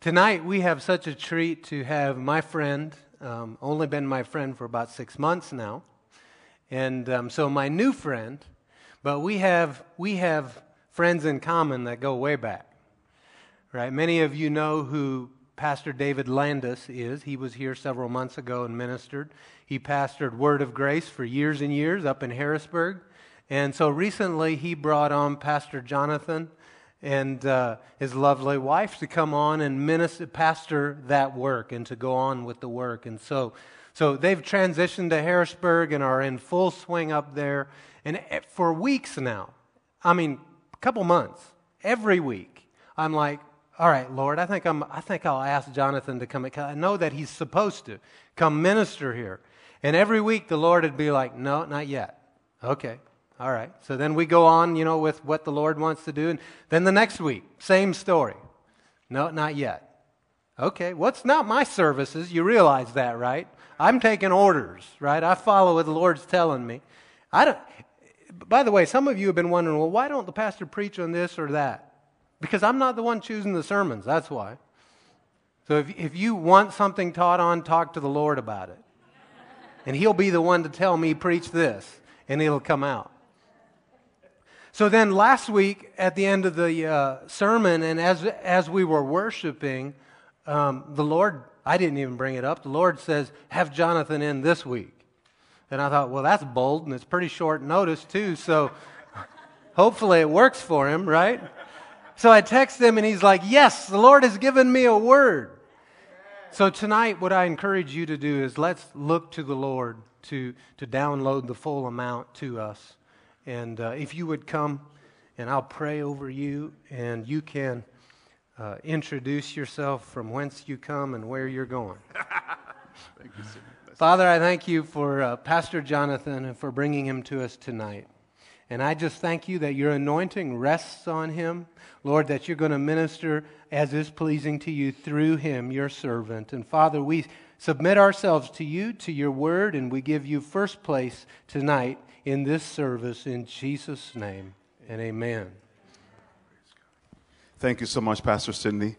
Tonight, we have such a treat to have my friend, um, only been my friend for about six months now, and um, so my new friend, but we have, we have friends in common that go way back, right? Many of you know who Pastor David Landis is. He was here several months ago and ministered. He pastored Word of Grace for years and years up in Harrisburg. And so recently he brought on Pastor Jonathan and uh, his lovely wife to come on and minister, pastor that work and to go on with the work. And so, so they've transitioned to Harrisburg and are in full swing up there. And for weeks now, I mean, a couple months, every week, I'm like, all right, Lord, I think, I'm, I think I'll ask Jonathan to come. I know that he's supposed to come minister here. And every week the Lord would be like, no, not yet. Okay. All right. So then we go on, you know, with what the Lord wants to do. And then the next week, same story. No, not yet. Okay. What's not my services? You realize that, right? I'm taking orders, right? I follow what the Lord's telling me. I don't. By the way, some of you have been wondering, well, why don't the pastor preach on this or that? Because I'm not the one choosing the sermons. That's why. So if, if you want something taught on, talk to the Lord about it. And He'll be the one to tell me, preach this, and it'll come out. So then last week at the end of the uh, sermon, and as, as we were worshiping, um, the Lord, I didn't even bring it up, the Lord says, have Jonathan in this week. And I thought, well, that's bold, and it's pretty short notice, too, so hopefully it works for him, right? So I text him, and he's like, yes, the Lord has given me a word. So tonight, what I encourage you to do is let's look to the Lord to, to download the full amount to us. And uh, if you would come, and I'll pray over you, and you can uh, introduce yourself from whence you come and where you're going. thank you, sir. Father, I thank you for uh, Pastor Jonathan and for bringing him to us tonight. And I just thank you that your anointing rests on him. Lord, that you're going to minister as is pleasing to you through him, your servant. And Father, we submit ourselves to you, to your word, and we give you first place tonight in this service in Jesus' name and amen. Thank you so much, Pastor Sidney.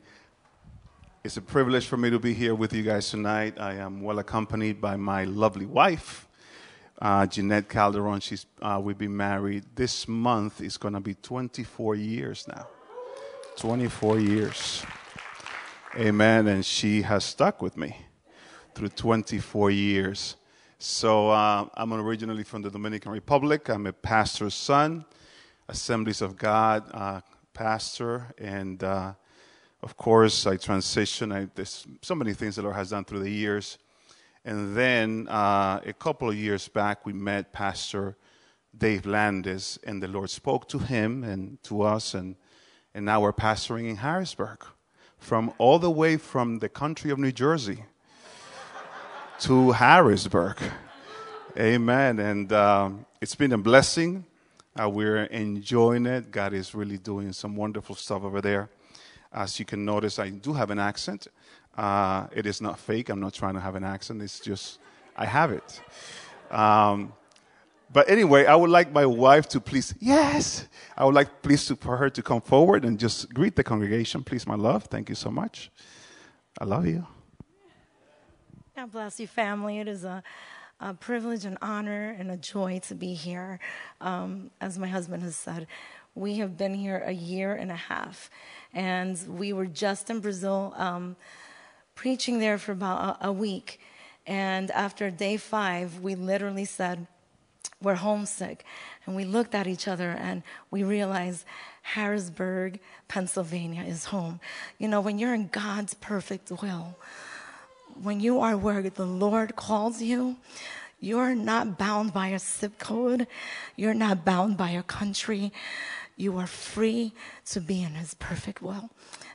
It's a privilege for me to be here with you guys tonight. I am well accompanied by my lovely wife, uh, Jeanette Calderon. She's, uh, we've been married. This month is going to be 24 years now. 24 years. Amen. And she has stuck with me through 24 years. So uh, I'm originally from the Dominican Republic. I'm a pastor's son, Assemblies of God uh, pastor, and uh, of course I transitioned. I, there's so many things the Lord has done through the years. And then uh, a couple of years back, we met Pastor Dave Landis, and the Lord spoke to him and to us, and, and now we're pastoring in Harrisburg, from all the way from the country of New Jersey to Harrisburg. Amen. And um, it's been a blessing. Uh, we're enjoying it. God is really doing some wonderful stuff over there. As you can notice, I do have an accent. Uh, it is not fake. I'm not trying to have an accent. It's just, I have it. Um, but anyway, I would like my wife to please, yes, I would like please to, for her to come forward and just greet the congregation, please, my love. Thank you so much. I love you. God bless you, family. It is a, a privilege, an honor, and a joy to be here. Um, as my husband has said, we have been here a year and a half, and we were just in Brazil um, preaching there for about a, a week. And after day five, we literally said, We're homesick. And we looked at each other and we realized Harrisburg, Pennsylvania is home. You know, when you're in God's perfect will, when you are where the Lord calls you, you're not bound by a zip code. You're not bound by a country. You are free to be in His perfect will.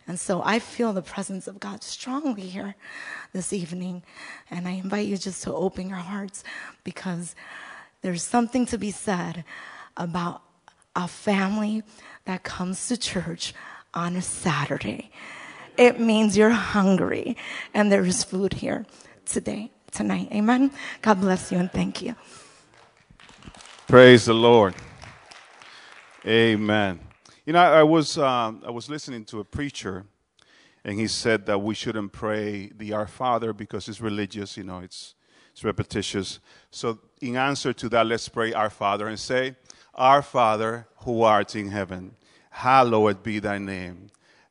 And so I feel the presence of God strongly here this evening. And I invite you just to open your hearts because there's something to be said about a family that comes to church on a Saturday it means you're hungry and there is food here today, tonight. Amen. God bless you and thank you. Praise the Lord. Amen. You know, I was, uh, I was listening to a preacher, and he said that we shouldn't pray the Our Father because it's religious, you know, it's, it's repetitious. So, in answer to that, let's pray Our Father and say, Our Father who art in heaven, hallowed be thy name.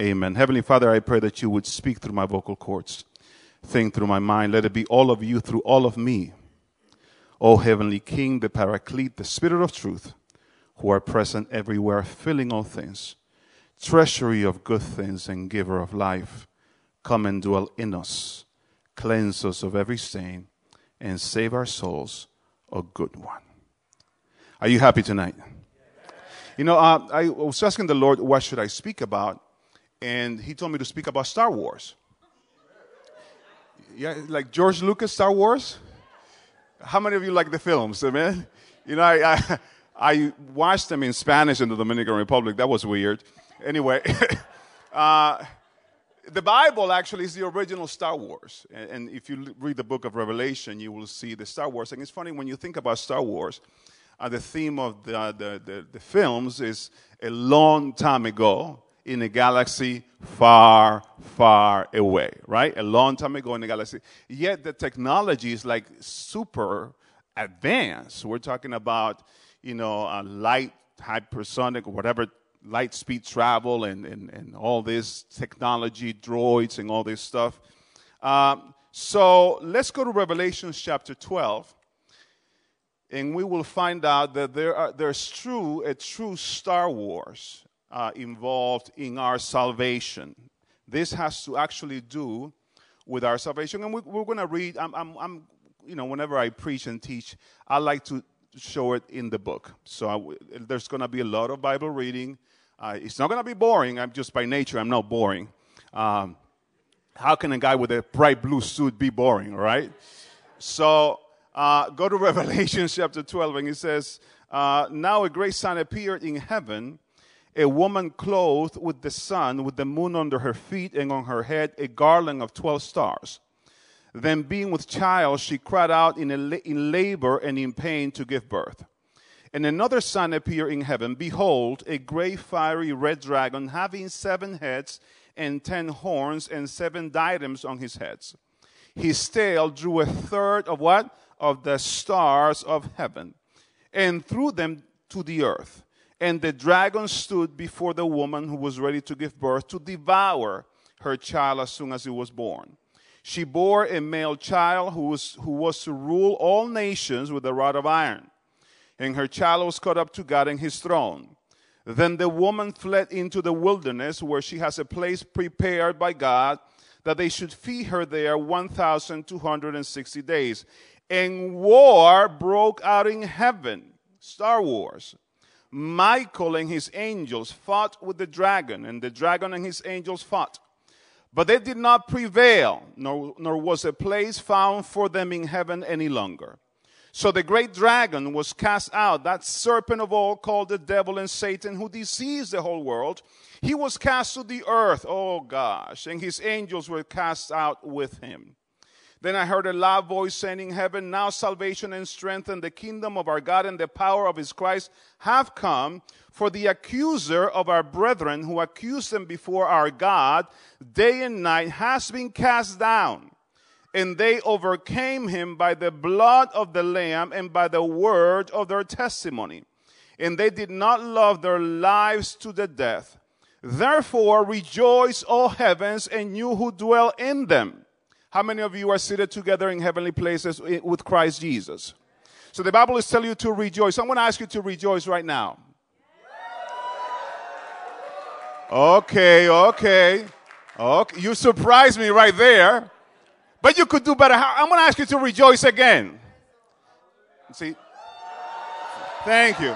Amen. Heavenly Father, I pray that you would speak through my vocal cords, think through my mind. Let it be all of you through all of me. O Heavenly King, the Paraclete, the Spirit of truth, who are present everywhere, filling all things, treasury of good things and giver of life come and dwell in us, cleanse us of every stain, and save our souls a good one. Are you happy tonight? You know, uh, I was asking the Lord, what should I speak about? And He told me to speak about Star Wars. Yeah, like George Lucas, Star Wars. How many of you like the films, man? You know, I, I, I watched them in Spanish in the Dominican Republic. That was weird. Anyway, uh, the Bible actually is the original Star Wars. And, and, if you read the book of Revelation, you will see the Star Wars. And it's funny when you think about Star Wars, uh, the theme of the, the, the, the, films is a long time ago in a galaxy far, far away, right? A long time ago in a galaxy. Yet the technology is like super advanced. We're talking about, you know, light, hypersonic, or whatever light speed travel and, and, and all this technology, droids, and all this stuff. Um, so let's go to Revelation chapter 12, and we will find out that there are, there's true, a true Star Wars uh, involved in our salvation. This has to actually do with our salvation. And we, are going to read, I'm, I'm, I'm, you know, whenever I preach and teach, I like to show it in the book. So there's going to be a lot of Bible reading. Uh, it's not going to be boring. I'm just by nature, I'm not boring. Um, how can a guy with a bright blue suit be boring, right? So uh, go to Revelation chapter 12, and it says, uh, Now a great sign appeared in heaven a woman clothed with the sun, with the moon under her feet, and on her head a garland of 12 stars. Then, being with child, she cried out in, in labor and in pain to give birth. And another sign appeared in heaven Behold, a great fiery red dragon having seven heads and ten horns and seven diadems on his heads. His tail drew a third of what? Of the stars of heaven and threw them to the earth. And the dragon stood before the woman who was ready to give birth to devour her child as soon as it was born. She bore a male child who was, who was to rule all nations with a rod of iron and her child was caught up to God and his throne. Then the woman fled into the wilderness where she has a place prepared by God that they should feed her there 1,260 days. And war broke out in heaven. Star Wars. Michael and his angels fought with the dragon, and the dragon and his angels fought. But they did not prevail, nor, nor was a place found for them in heaven any longer. So the great dragon was cast out, that serpent of all called the devil and Satan, who deceives the whole world. He was cast to the earth, oh gosh, and his angels were cast out with him. Then I heard a loud voice saying in heaven, Now salvation and strength and the kingdom of our God and the power of his Christ have come. For the accuser of our brethren who accused them before our God day and night has been cast down and they overcame him by the blood of the Lamb and by the word of their testimony. And they did not love their lives to the death. Therefore, rejoice, O heavens, and you who dwell in them. How many of you are seated together in heavenly places with Christ Jesus? So the Bible is telling you to rejoice. I'm going to ask you to rejoice right now. Okay, okay. Okay, you surprised me right there. But you could do better. I'm going to ask you to rejoice again. See? Thank you.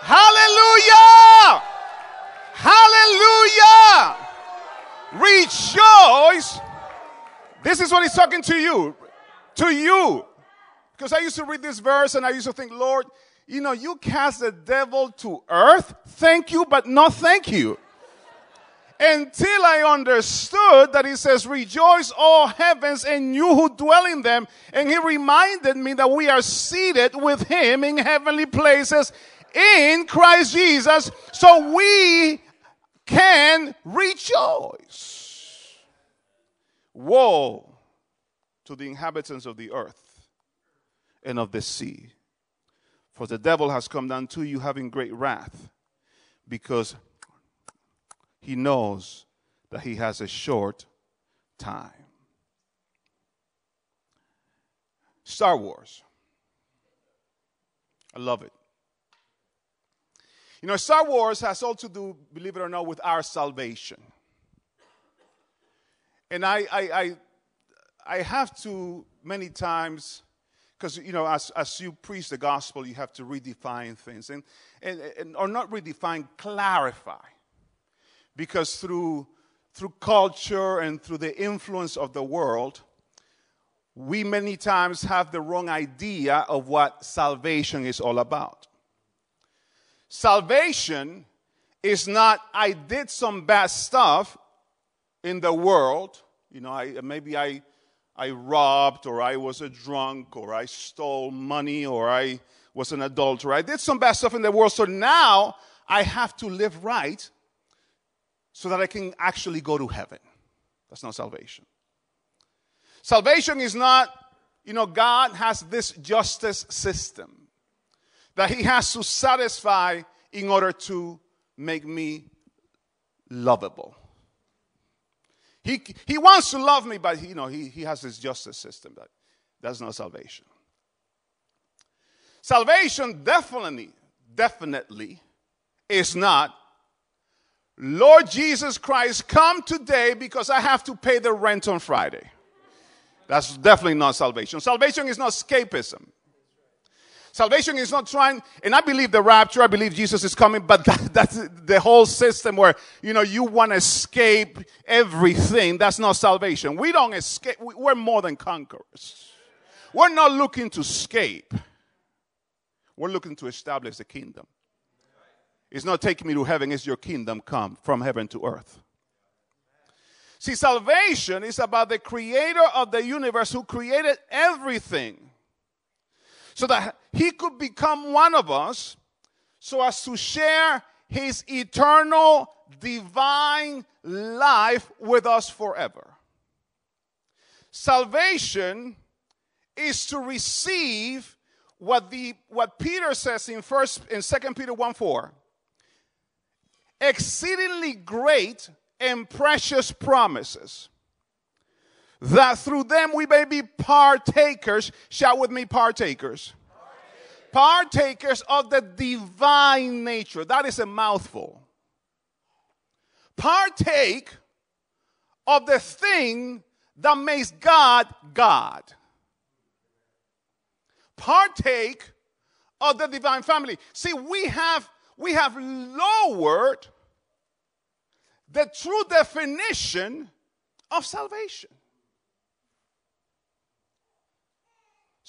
Hallelujah! Hallelujah! Rejoice! This is what he's talking to you. To you. Because I used to read this verse and I used to think, Lord, you know, you cast the devil to earth. Thank you, but not thank you. Until I understood that he says, Rejoice, all heavens, and you who dwell in them. And he reminded me that we are seated with him in heavenly places in Christ Jesus. So we can rejoice. Woe to the inhabitants of the earth and of the sea. For the devil has come down to you having great wrath, because he knows that he has a short time. Star Wars. I love it. You know, Star Wars has all to do, believe it or not, with our salvation. And I, I, I, I have to many times, because, you know, as, as you preach the gospel, you have to redefine things. And, and, and, or not redefine, clarify. Because through, through culture and through the influence of the world, we many times have the wrong idea of what salvation is all about. Salvation is not, I did some bad stuff in the world. You know, I, maybe I, I robbed, or I was a drunk, or I stole money, or I was an adulterer. I did some bad stuff in the world, so now I have to live right so that I can actually go to heaven. That's not salvation. Salvation is not, you know, God has this justice system that he has to satisfy in order to make me lovable. He, he wants to love me, but you know, he, he has his justice system. But that's not salvation. Salvation definitely, definitely is not, Lord Jesus Christ, come today because I have to pay the rent on Friday. That's definitely not salvation. Salvation is not escapism. Salvation is not trying, and I believe the rapture, I believe Jesus is coming, but that, that's the whole system where, you know, you want to escape everything. That's not salvation. We don't escape, we're more than conquerors. We're not looking to escape, we're looking to establish the kingdom. It's not taking me to heaven, it's your kingdom come from heaven to earth. See, salvation is about the creator of the universe who created everything so that he could become one of us so as to share his eternal divine life with us forever. Salvation is to receive what the what Peter says in first in 2 Peter 1 4 exceedingly great and precious promises that through them we may be partakers. Shout with me, partakers. Partakers of the divine nature. That is a mouthful. Partake of the thing that makes God God. Partake of the divine family. See, we have we have lowered the true definition of salvation.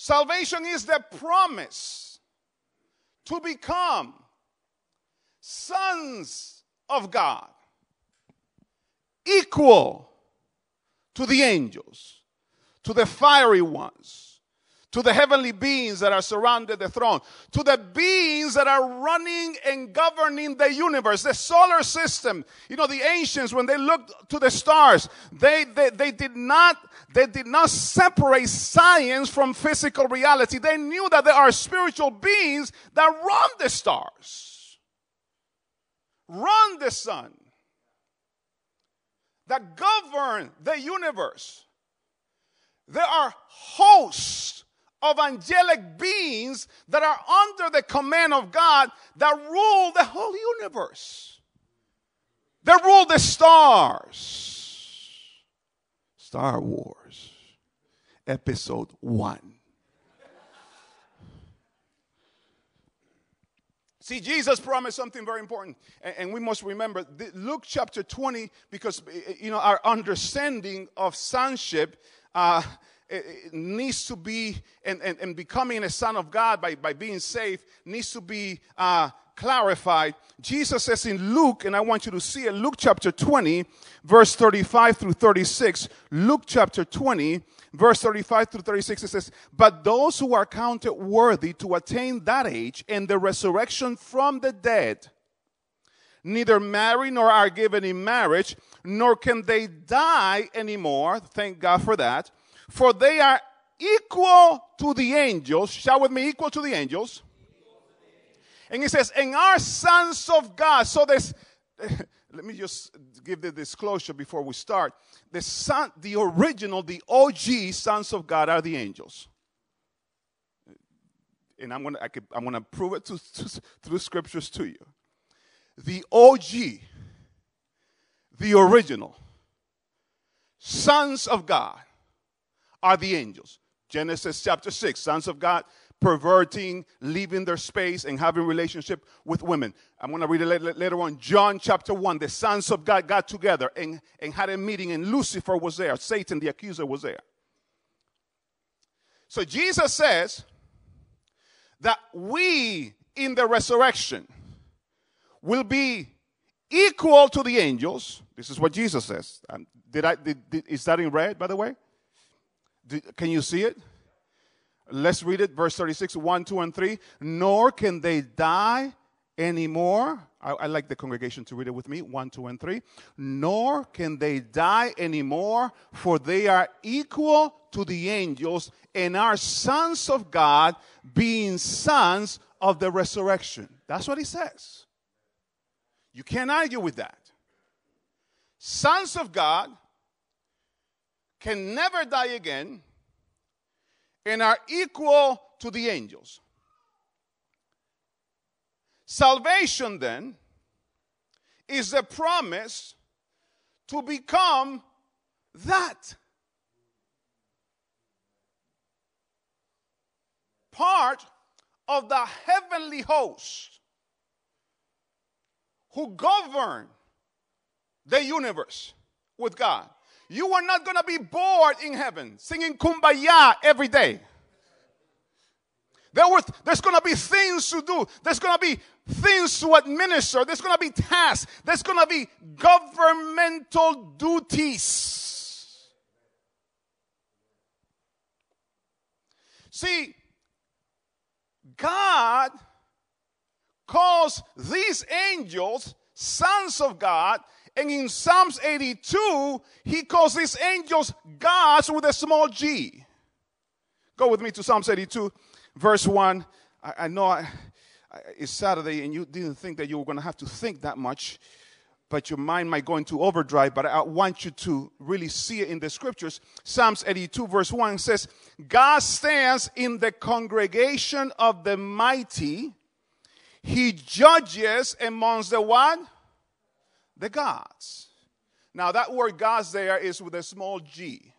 Salvation is the promise to become sons of God, equal to the angels, to the fiery ones to the heavenly beings that are surrounded the throne, to the beings that are running and governing the universe, the solar system. You know, the ancients, when they looked to the stars, they, they, they did not, they did not separate science from physical reality. They knew that there are spiritual beings that run the stars, run the sun, that govern the universe. There are hosts of angelic beings that are under the command of God that rule the whole universe. They rule the stars. Star Wars, Episode 1. See, Jesus promised something very important, and, we must remember Luke chapter 20, because you know our understanding of sonship uh, needs to be, and, and, and, becoming a son of God by, by being saved needs to be uh, clarified. Jesus says in Luke, and I want you to see it, Luke chapter 20, verse 35 through 36. Luke chapter 20, verse 35 through 36, it says, But those who are counted worthy to attain that age and the resurrection from the dead, neither marry nor are given in marriage, nor can they die anymore. Thank God for that. For they are equal to the angels. Shout with me, equal to the angels. And he says, and are sons of God. So there's, let me just give the disclosure before we start. The son, the original, the OG sons of God are the angels. And I'm gonna, I could, I'm gonna prove it to, to, through scriptures to you. The OG, the original sons of God are the angels. Genesis chapter 6, sons of God perverting, leaving their space, and having relationship with women. I'm going to read it later on. John chapter 1, the sons of God got together and, and had a meeting, and Lucifer was there. Satan, the accuser, was there. So Jesus says that we in the resurrection will be equal to the angels. This is what Jesus says. Did I, did, did, is that in red, by the way? Did, can you see it? Let's read it, verse 36, 1, 2, and 3. Nor can they die anymore. I, I like the congregation to read it with me, 1, 2, and 3. Nor can they die anymore, for they are equal to the angels and are sons of God, being sons of the resurrection. That's what he says. You can't argue with that. Sons of God can never die again and are equal to the angels. Salvation, then, is the promise to become that. Part of the heavenly host who govern the universe with God. You are not going to be bored in heaven singing kumbaya every day. There was, there's going to be things to do. There's going to be things to administer. There's going to be tasks. There's going to be governmental duties. See, God calls these angels sons of God and in Psalms 82, he calls these angels gods with a small g. Go with me to Psalms 82, verse 1. I, I know I, I, it's Saturday and you didn't think that you were going to have to think that much, but your mind might go into overdrive. But I want you to really see it in the scriptures. Psalms 82, verse 1 says, God stands in the congregation of the mighty. He judges amongst the what? The gods. Now, that word gods there is with a small g.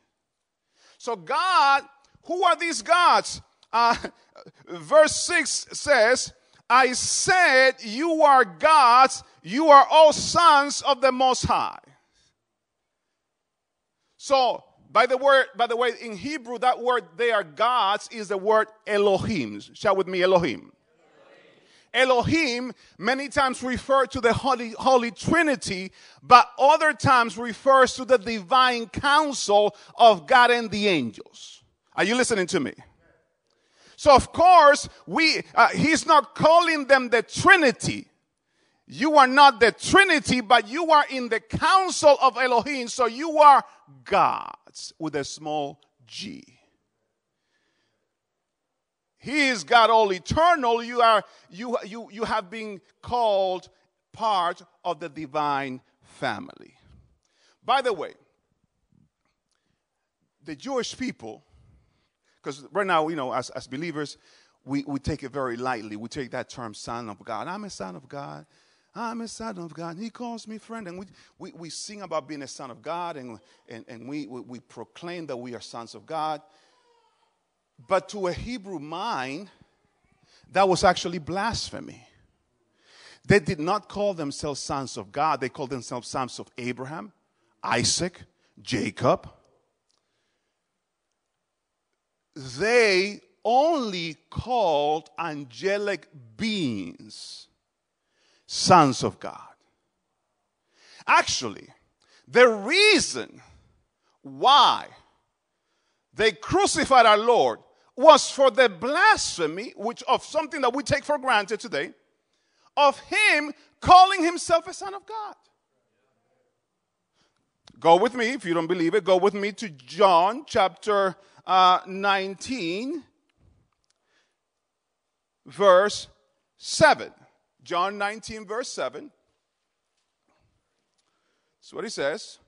So, God, who are these gods? Uh, verse 6 says, I said, You are gods, you are all sons of the Most High. So, by the word, by the way, in Hebrew, that word they are gods is the word Elohim. Shout with me, Elohim. Elohim many times refer to the Holy, Holy Trinity, but other times refers to the divine council of God and the angels. Are you listening to me? So of course, we, uh, he's not calling them the Trinity. You are not the Trinity, but you are in the council of Elohim. So you are gods with a small g. He is God all eternal. You are you you you have been called part of the divine family. By the way, the Jewish people, because right now, you know, as, as believers, we, we take it very lightly. We take that term son of God. I'm a son of God. I'm a son of God. He calls me friend. And we, we, we sing about being a son of God and, and, and we, we, we proclaim that we are sons of God. But to a Hebrew mind, that was actually blasphemy. They did not call themselves sons of God, they called themselves sons of Abraham, Isaac, Jacob. they only called angelic beings sons of God. Actually, the reason why they crucified our Lord was for the blasphemy, which of something that we take for granted today, of him calling himself a son of God. Go with me, if you don't believe it, go with me to John chapter uh, 19, verse 7. John 19, verse 7. That's what he says.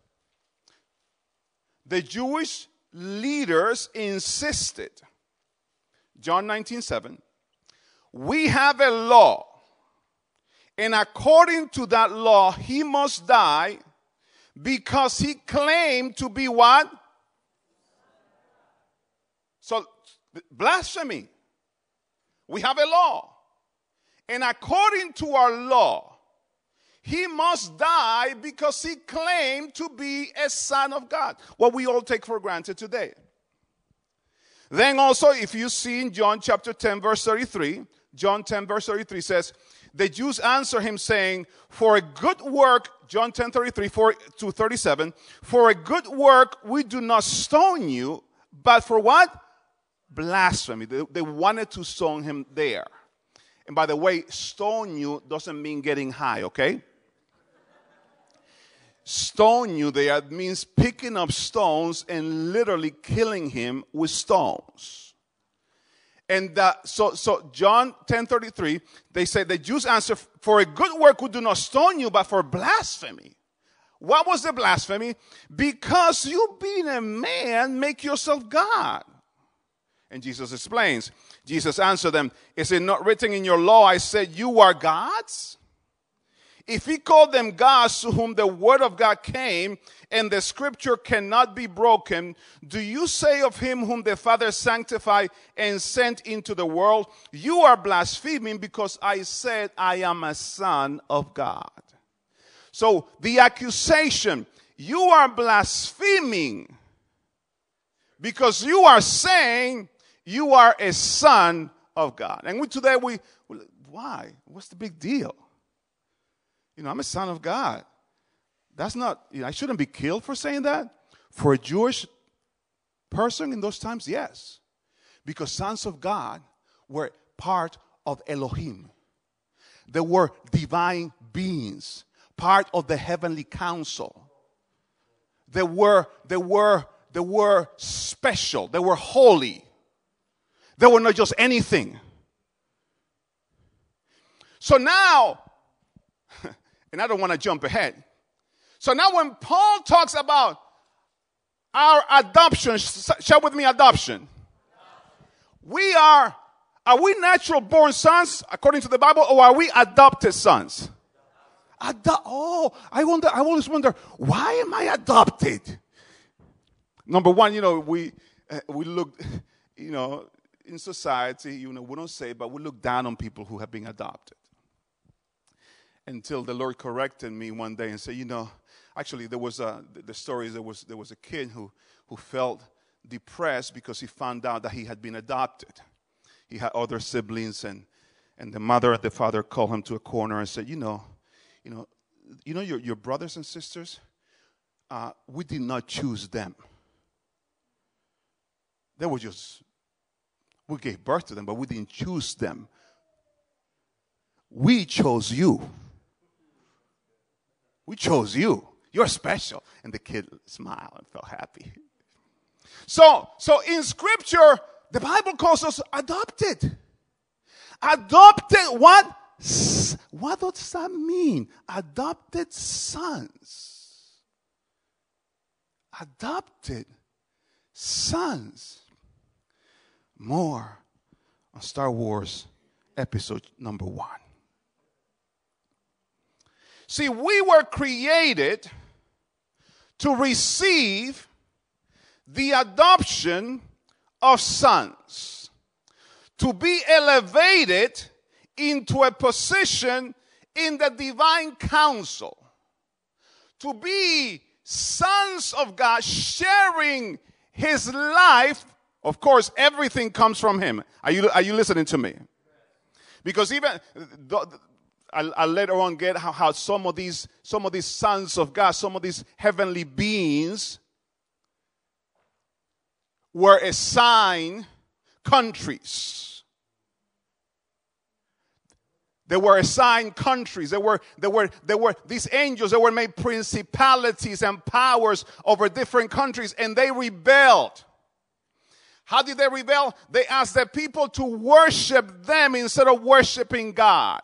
The Jewish leaders insisted, John 19, 7, we have a law, and according to that law, he must die because he claimed to be what? So, blasphemy. We have a law. And according to our law, he must die because he claimed to be a son of God. What we all take for granted today. Then also, if you see in John chapter 10, verse 33, John 10, verse 33 says, The Jews answer him, saying, For a good work, John 10, 33 4 to 37, for a good work we do not stone you, but for what? Blasphemy. They, they wanted to stone him there. And by the way, stone you doesn't mean getting high, okay? Stone you there means picking up stones and literally killing him with stones. And that, so, so John 10:33, they say the Jews answer, "For a good work we do not stone you, but for blasphemy." What was the blasphemy? Because you being a man make yourself God. And Jesus explains. Jesus answered them, Is it not written in your law, I said, You are gods? If he called them gods to whom the word of God came and the scripture cannot be broken, do you say of him whom the Father sanctified and sent into the world, You are blaspheming because I said, I am a son of God? So the accusation, you are blaspheming because you are saying you are a son of God. And we, today we, why? What's the big deal? You know, I'm a son of God. That's not, you know, I shouldn't be killed for saying that. For a Jewish person in those times, yes. Because sons of God were part of Elohim. They were divine beings, part of the heavenly council. They were, they were, they were special. They were holy. They were not just anything. So now, and I don't want to jump ahead. So now, when Paul talks about our adoption, share with me adoption. We are, are we natural born sons according to the Bible, or are we adopted sons? Ado- oh, I wonder, I always wonder, why am I adopted? Number one, you know, we, uh, we look, you know, in society, you know, we don't say, but we look down on people who have been adopted. Until the Lord corrected me one day and said, you know, actually there was a the story there was there was a kid who who felt depressed because he found out that he had been adopted. He had other siblings and and the mother and the father called him to a corner and said, you know, you know, you know your, your brothers and sisters, uh, we did not choose them. They were just we gave birth to them, but we didn't choose them. We chose you. We chose you. You're special. And the kid smiled and felt happy. So, so in scripture, the Bible calls us adopted. Adopted what? What does that mean? Adopted sons. Adopted sons more on Star Wars episode number one. See, we were created to receive the adoption of sons, to be elevated into a position in the divine council, to be sons of God sharing his life Of course, everything comes from Him. Are you, are you listening to me? Because even I'll, I'll, later on get how, how some of these some of these sons of God, some of these heavenly beings were assigned countries. They were assigned countries. They were, they were, they were these angels that were made principalities and powers over different countries, and they rebelled. How did they rebel? They asked the people to worship them instead of worshiping God.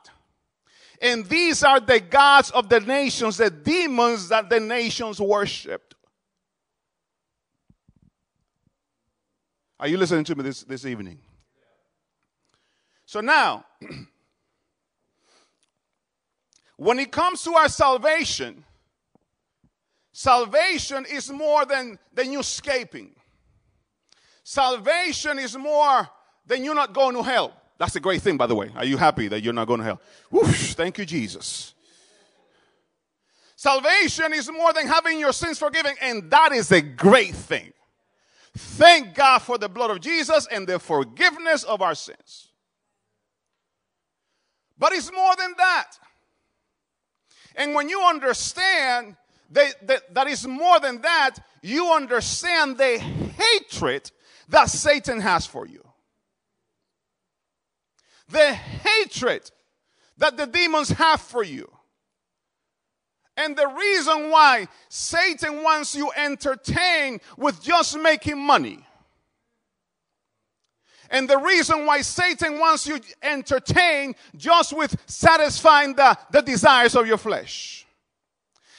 And these are the gods of the nations, the demons that the nations worshiped. Are you listening to me this, this evening? So now, when it comes to our salvation, salvation is more than, than you escaping. Salvation is more than you not going to hell. That's a great thing, by the way. Are you happy that you're not going to hell? Whoosh, thank you, Jesus. Salvation is more than having your sins forgiven, and that is a great thing. Thank God for the blood of Jesus and the forgiveness of our sins. But it's more than that. And when you understand that, that, that is more than that, you understand the hatred that Satan has for you. The hatred that the demons have for you. And the reason why Satan wants you entertained with just making money. And the reason why Satan wants you entertained just with satisfying the, the desires of your flesh.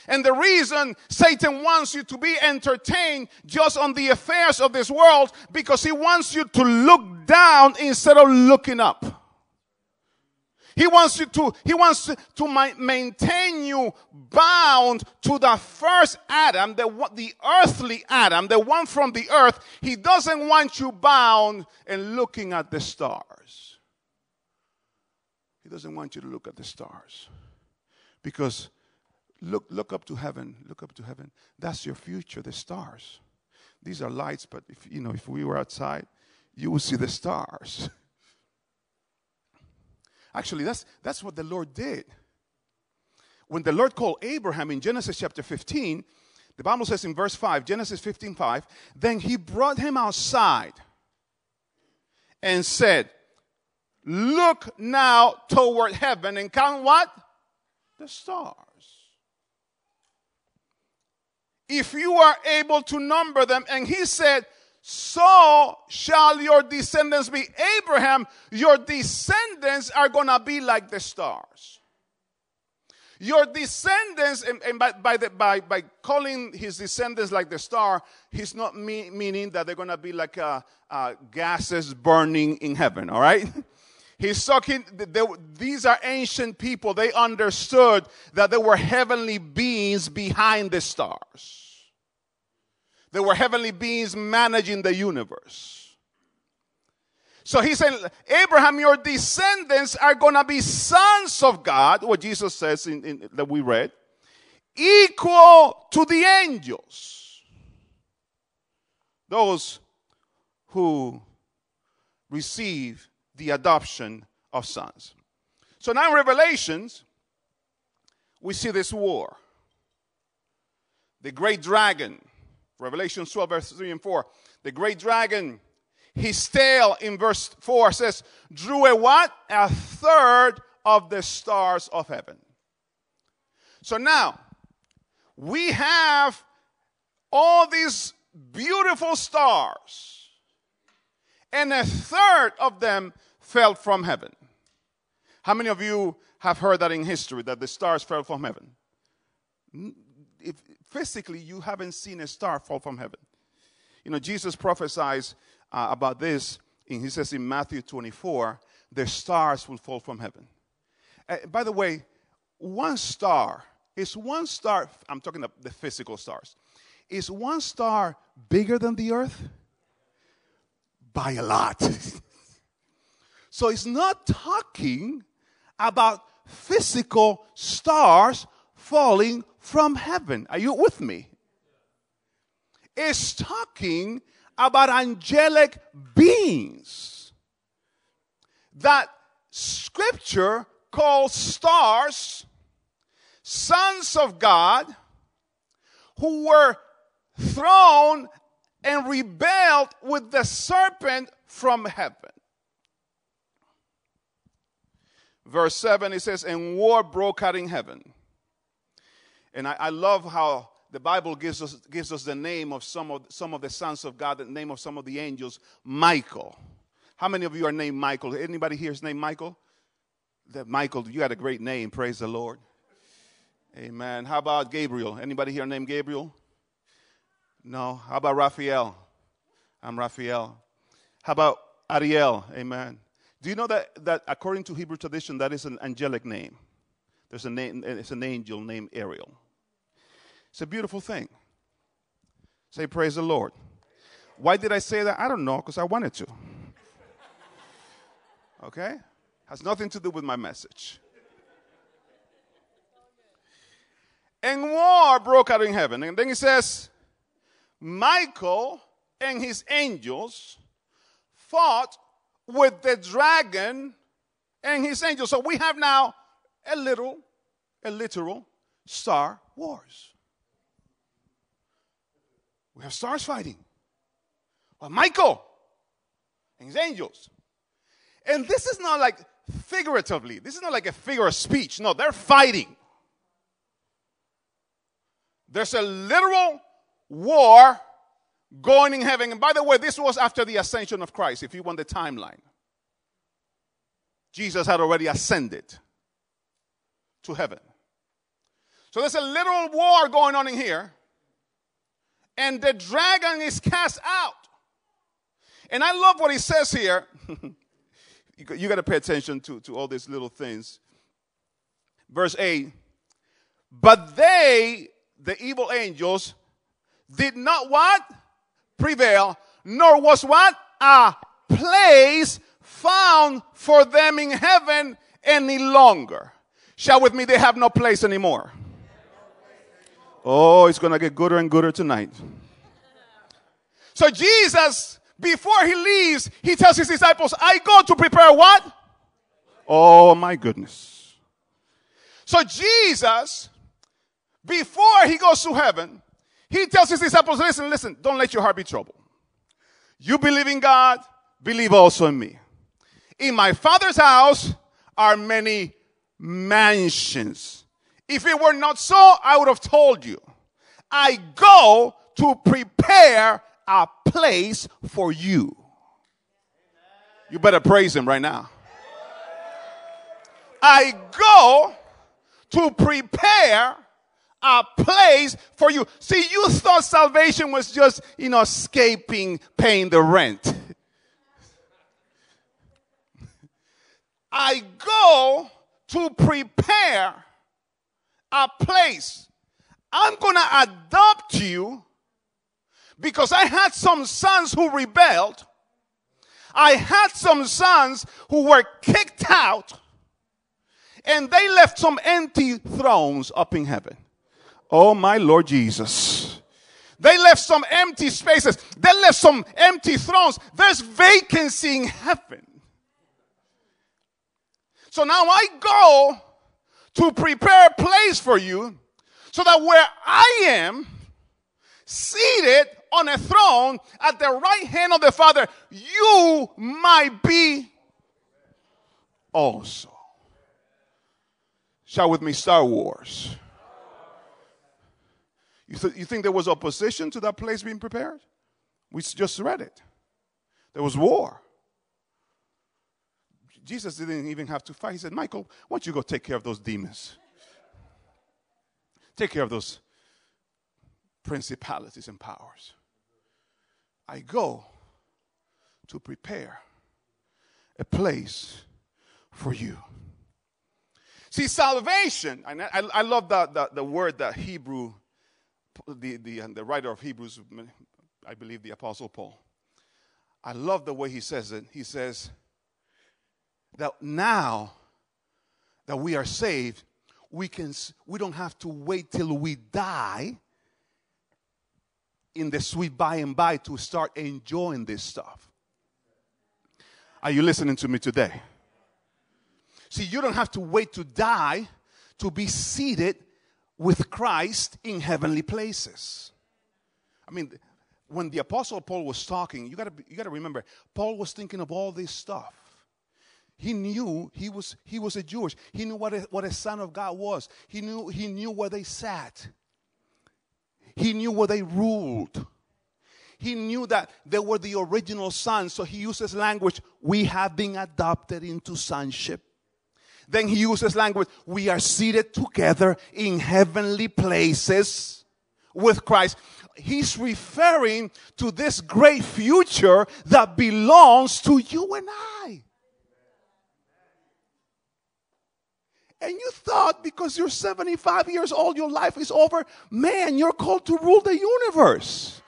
And the reason Satan wants you to be entertained just on the affairs of this world because he wants you to look down instead of looking up. He wants you to, he wants to maintain you bound to the first Adam, the, the earthly Adam, the one from the earth. He doesn't want you bound and looking at the stars. He doesn't want you to look at the stars. Because look, look up to heaven, look up to heaven. That's your future, the stars. These are lights, but if you know, if we were outside, you would see the stars. Actually, that's, that's what the Lord did. When the Lord called Abraham in Genesis chapter 15, the Bible says in verse 5, Genesis 15 5, then he brought him outside and said, Look now toward heaven and count what? The stars. If you are able to number them. And he said, so shall your descendants be. Abraham, your descendants are going to be like the stars. Your descendants, and, and by, by, the, by, by calling his descendants like the star, he's not me, meaning that they're going to be like uh, uh, gases burning in heaven, all right? He's talking, they, these are ancient people. They understood that there were heavenly beings behind the stars. There were heavenly beings managing the universe. So he said, Abraham, your descendants are going to be sons of God, what Jesus says in, in, that we read, equal to the angels. Those who receive the adoption of sons. So now in Revelations, we see this war. The great dragon Revelation 12, verse 3 and 4. The great dragon, his tail in verse 4 says, drew a what? A third of the stars of heaven. So now, we have all these beautiful stars, and a third of them fell from heaven. How many of you have heard that in history, that the stars fell from heaven? Physically you haven't seen a star fall from heaven. You know, Jesus prophesies uh, about this, and he says in Matthew 24, the stars will fall from heaven. Uh, by the way, one star is one star, I'm talking about the physical stars, is one star bigger than the earth? By a lot. so it's not talking about physical stars falling from heaven. Are you with me? It's talking about angelic beings that scripture calls stars, sons of God, who were thrown and rebelled with the serpent from heaven. Verse 7, it says, And war broke out in heaven. And I, I love how the Bible gives us, gives us the name of some, of some of the sons of God, the name of some of the angels, Michael. How many of you are named Michael? Anybody here is named Michael? That Michael, you got a great name, praise the Lord. Amen. How about Gabriel? Anybody here named Gabriel? No. How about Raphael? I'm Raphael. How about Ariel? Amen. Do you know that, that according to Hebrew tradition, that is an angelic name? There's a name, it's an angel named Ariel. It's a beautiful thing. Say, Praise the Lord. Why did I say that? I don't know, because I wanted to. Okay? Has nothing to do with my message. And war broke out in heaven. And then he says, Michael and his angels fought with the dragon and his angels. So we have now a little, a literal Star Wars. We have stars fighting. Well, Michael and his angels. And this is not like figuratively, this is not like a figure of speech. No, they're fighting. There's a literal war going in heaven. And by the way, this was after the ascension of Christ, if you want the timeline. Jesus had already ascended to heaven. So there's a literal war going on in here. And the dragon is cast out. And I love what he says here. you, you got to pay attention to, to all these little things. Verse 8 But they, the evil angels, did not what? Prevail, nor was what? A place found for them in heaven any longer. Shout with me, they have no place anymore. Oh, it's going to get gooder and gooder tonight. So Jesus, before he leaves, he tells his disciples, I go to prepare what? Oh my goodness. So Jesus, before he goes to heaven, he tells his disciples, listen, listen, don't let your heart be troubled. You believe in God, believe also in me. In my father's house are many mansions. If it were not so, I would have told you. I go to prepare a place for you. You better praise him right now. I go to prepare a place for you. See, you thought salvation was just, you know, escaping paying the rent. I go to prepare a place. I'm going to adopt you because I had some sons who rebelled. I had some sons who were kicked out and they left some empty thrones up in heaven. Oh, my Lord Jesus. They left some empty spaces. They left some empty thrones. There's vacancy in heaven. So now I go to prepare a place for you so that where I am, seated on a throne at the right hand of the Father, you might be also. Shout with me, Star Wars. You, th- you think there was opposition to that place being prepared? We just read it. There was war. Jesus didn't even have to fight. He said, Michael, why don't you go take care of those demons? Take care of those principalities and powers. I go to prepare a place for you. See, salvation, and I, I love the, the, word that Hebrew, the, the, uh, the writer of Hebrews, I believe the Apostle Paul. I love the way he says it. He says, that now that we are saved, we can we don't have to wait till we die in the sweet by and by to start enjoying this stuff. Are you listening to me today? See, you don't have to wait to die to be seated with Christ in heavenly places. I mean, when the apostle Paul was talking, you got to you got to remember Paul was thinking of all this stuff. He knew he was he was a Jewish. He knew what a, what a son of God was. He knew he knew where they sat. He knew where they ruled. He knew that they were the original sons, so he uses language, we have been adopted into sonship. Then he uses language, we are seated together in heavenly places with Christ. He's referring to this great future that belongs to you and I. And you thought because you're 75 years old, your life is over. Man, you're called to rule the universe.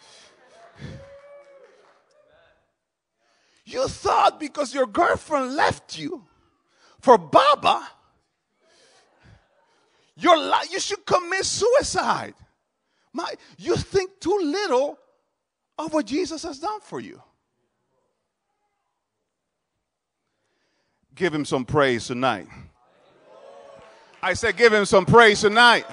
You thought because your girlfriend left you for Baba, your life, you should commit suicide. My, you think too little of what Jesus has done for you. Give him some praise tonight. I said, give him some praise tonight.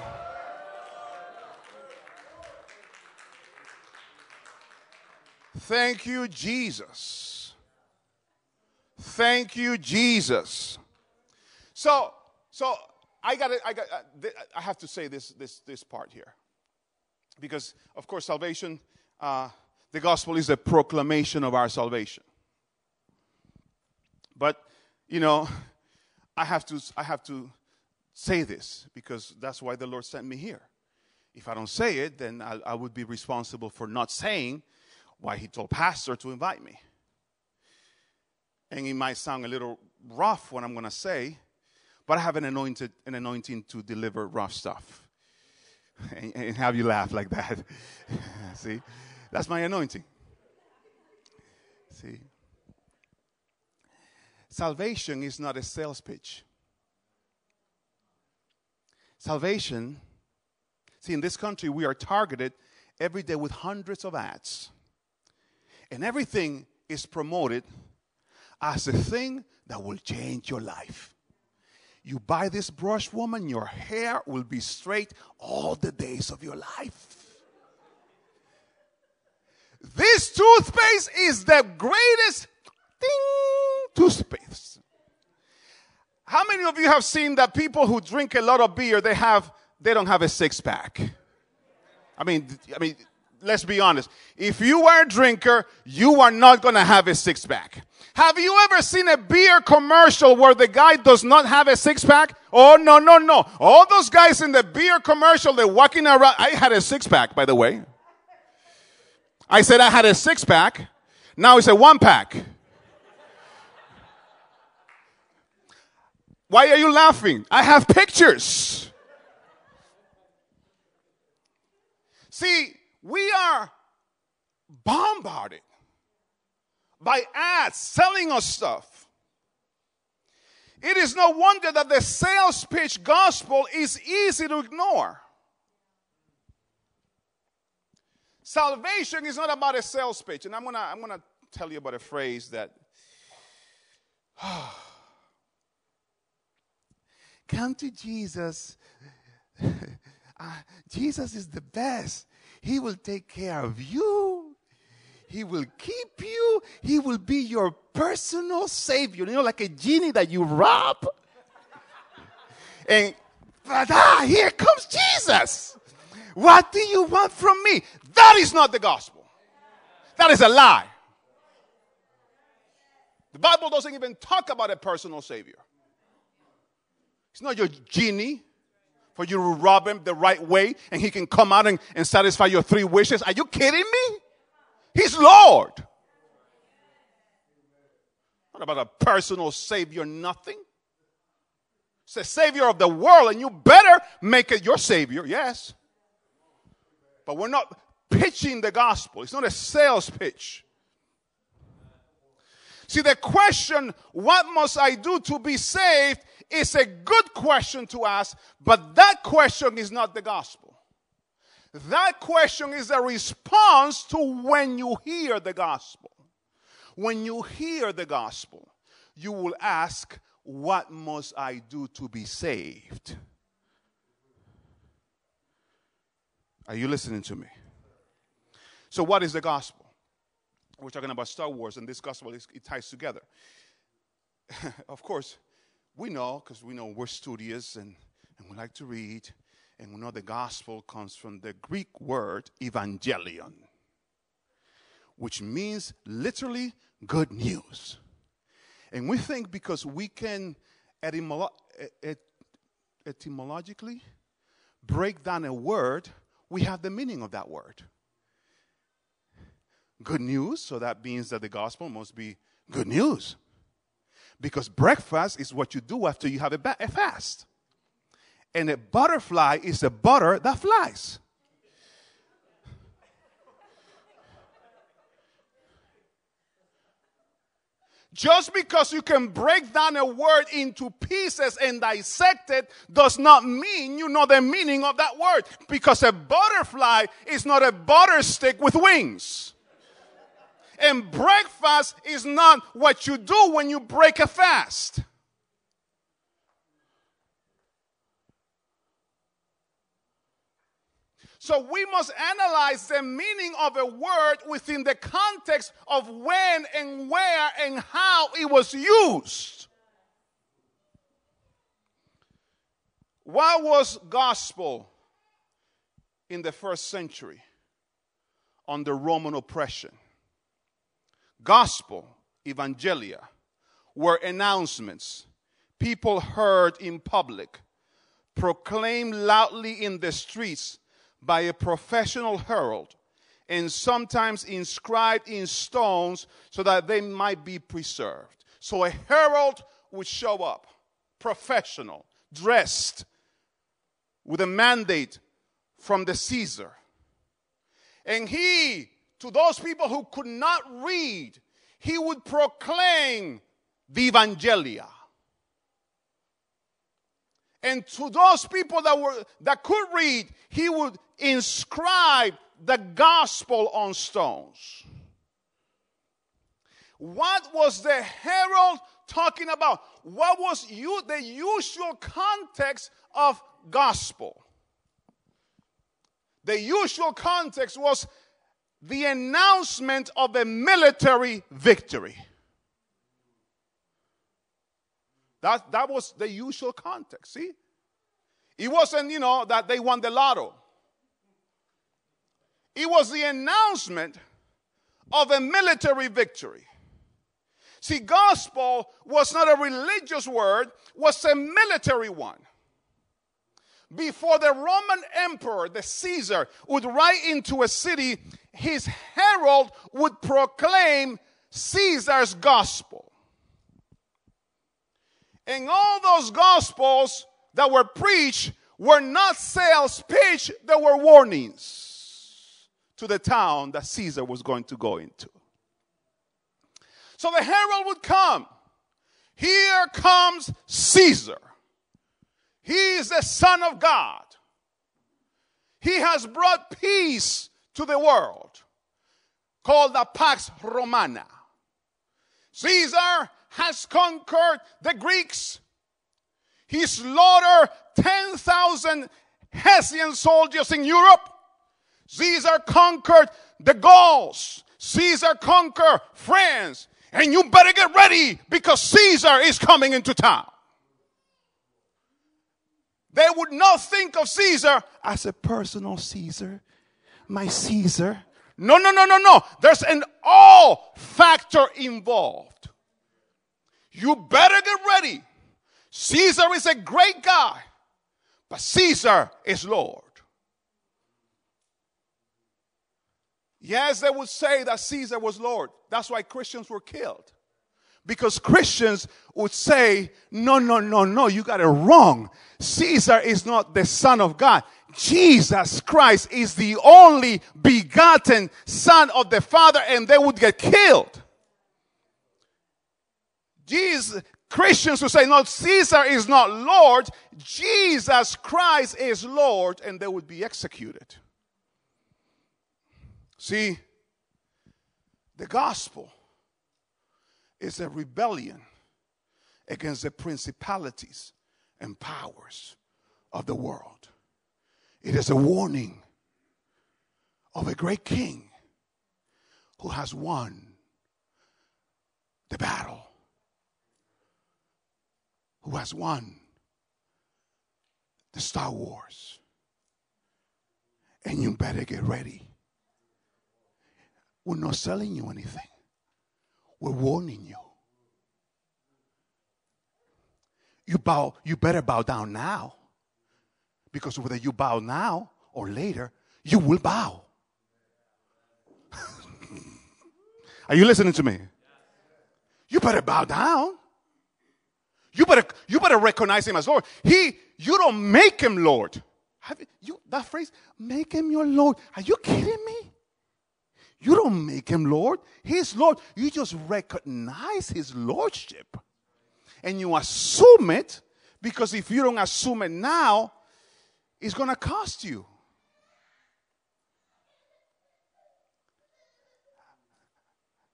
Thank you, Jesus. Thank you, Jesus. So, so I got I got uh, I have to say this this this part here, because of course salvation, uh, the gospel is a proclamation of our salvation. But you know, I have to I have to say this because that's why the Lord sent me here. If I don't say it, then I, I would be responsible for not saying why He told Pastor to invite me. And it might sound a little rough what I'm going to say, but I have an anointed an anointing to deliver rough stuff. And, and have you laugh like that. See? That's my anointing. See? Salvation is not a sales pitch. Salvation, see, in this country, we are targeted every day with hundreds of ads. And everything is promoted as a thing that will change your life. You buy this brush, woman, your hair will be straight all the days of your life. This toothpaste is the greatest ding, toothpaste. How many of you have seen that people who drink a lot of beer, they have they don't have a six pack? I mean, I mean, let's be honest. If you are a drinker, you are not going to have a six pack. Have you ever seen a beer commercial where the guy does not have a six pack? Oh, no, no, no. All those guys in the beer commercial, they're walking around. I had a six pack, by the way. I said I had a six pack. Now it's a one pack. Why are you laughing? I have pictures. See, we are bombarded by ads selling us stuff. It is no wonder that the sales pitch gospel is easy to ignore. Salvation is not about a sales pitch. And I'm going to I'm going to tell you about a phrase that ah, come to Jesus. uh, Jesus is the best. He will take care of you. He will keep you. He will be your personal savior. You know, like a genie that you rob. and ah, here comes Jesus. What do you want from me? That is not the gospel. That is a lie. The Bible doesn't even talk about a personal savior. It's not your genie for you to rob him the right way and he can come out and, and satisfy your three wishes. Are you kidding me? He's Lord. Not about a personal savior, nothing. It's the savior of the world, and you better make it your savior, yes. But we're not pitching the gospel, it's not a sales pitch. See, the question, what must I do to be saved, is a good question to ask, but that question is not the gospel. That question is a response to when you hear the gospel. When you hear the gospel, you will ask, What must I do to be saved? Are you listening to me? So, what is the gospel? We're talking about Star Wars, and this gospel is, it ties together. of course, we know because we know we're studious and, and we like to read, and we know the gospel comes from the Greek word evangelion, which means literally good news. And we think because we can etymolo- et- etymologically break down a word, we have the meaning of that word. Good news, so that means that the gospel must be good news. Because breakfast is what you do after you have a, ba- a fast. And a butterfly is a butter that flies. Just because you can break down a word into pieces and dissect it does not mean you know the meaning of that word. Because a butterfly is not a butter stick with wings. And breakfast is not what you do when you break a fast. So we must analyze the meaning of a word within the context of when and where and how it was used. What was gospel in the first century under Roman oppression? Gospel, evangelia, were announcements people heard in public, proclaimed loudly in the streets by a professional herald and sometimes inscribed in stones so that they might be preserved. So a herald would show up, professional, dressed, with a mandate from the Caesar. And he, to those people who could not read, he would proclaim the Evangelia. And to those people that were that could read, he would inscribe the gospel on stones. What was the herald talking about? What was you, the usual context of gospel? The usual context was the announcement of a military victory. That, that was the usual context, see? It wasn't, you know, that they won the lotto. It was the announcement of a military victory. See, gospel was not a religious word, was a military one. Before the Roman emperor, the Caesar, would ride into a city, his herald would proclaim Caesar's gospel. And all those gospels that were preached were not sales pitch, they were warnings to the town that Caesar was going to go into. So the herald would come. Here comes Caesar. He is the Son of God. He has brought peace to the world, called the Pax Romana. Caesar has conquered the Greeks. He slaughtered 10,000 Hessian soldiers in Europe. Caesar conquered the Gauls. Caesar conquered France. And you better get ready because Caesar is coming into town. They would not think of Caesar as a personal Caesar, my Caesar. No, no, no, no, no. There's an all factor involved. You better get ready. Caesar is a great guy, but Caesar is Lord. Yes, they would say that Caesar was Lord. That's why Christians were killed. Because Christians would say, no, no, no, no, you got it wrong. Caesar is not the Son of God. Jesus Christ is the only begotten Son of the Father, and they would get killed. Jesus, Christians would say, no, Caesar is not Lord. Jesus Christ is Lord, and they would be executed. See, the gospel is a rebellion against the principalities and powers of the world. It is a warning of a great king who has won the battle, who has won the Star Wars. And you better get ready. We're not selling you anything, we're warning you. You bow, you better bow down now. Because whether you bow now or later, you will bow. Are you listening to me? You better bow down. You better, you better recognize him as Lord. He, you don't make him Lord. Have you, that phrase, make him your Lord. Are you kidding me? You don't make him Lord. He's Lord. You just recognize his Lordship. And you assume it because if you don't assume it now, it's going to cost you.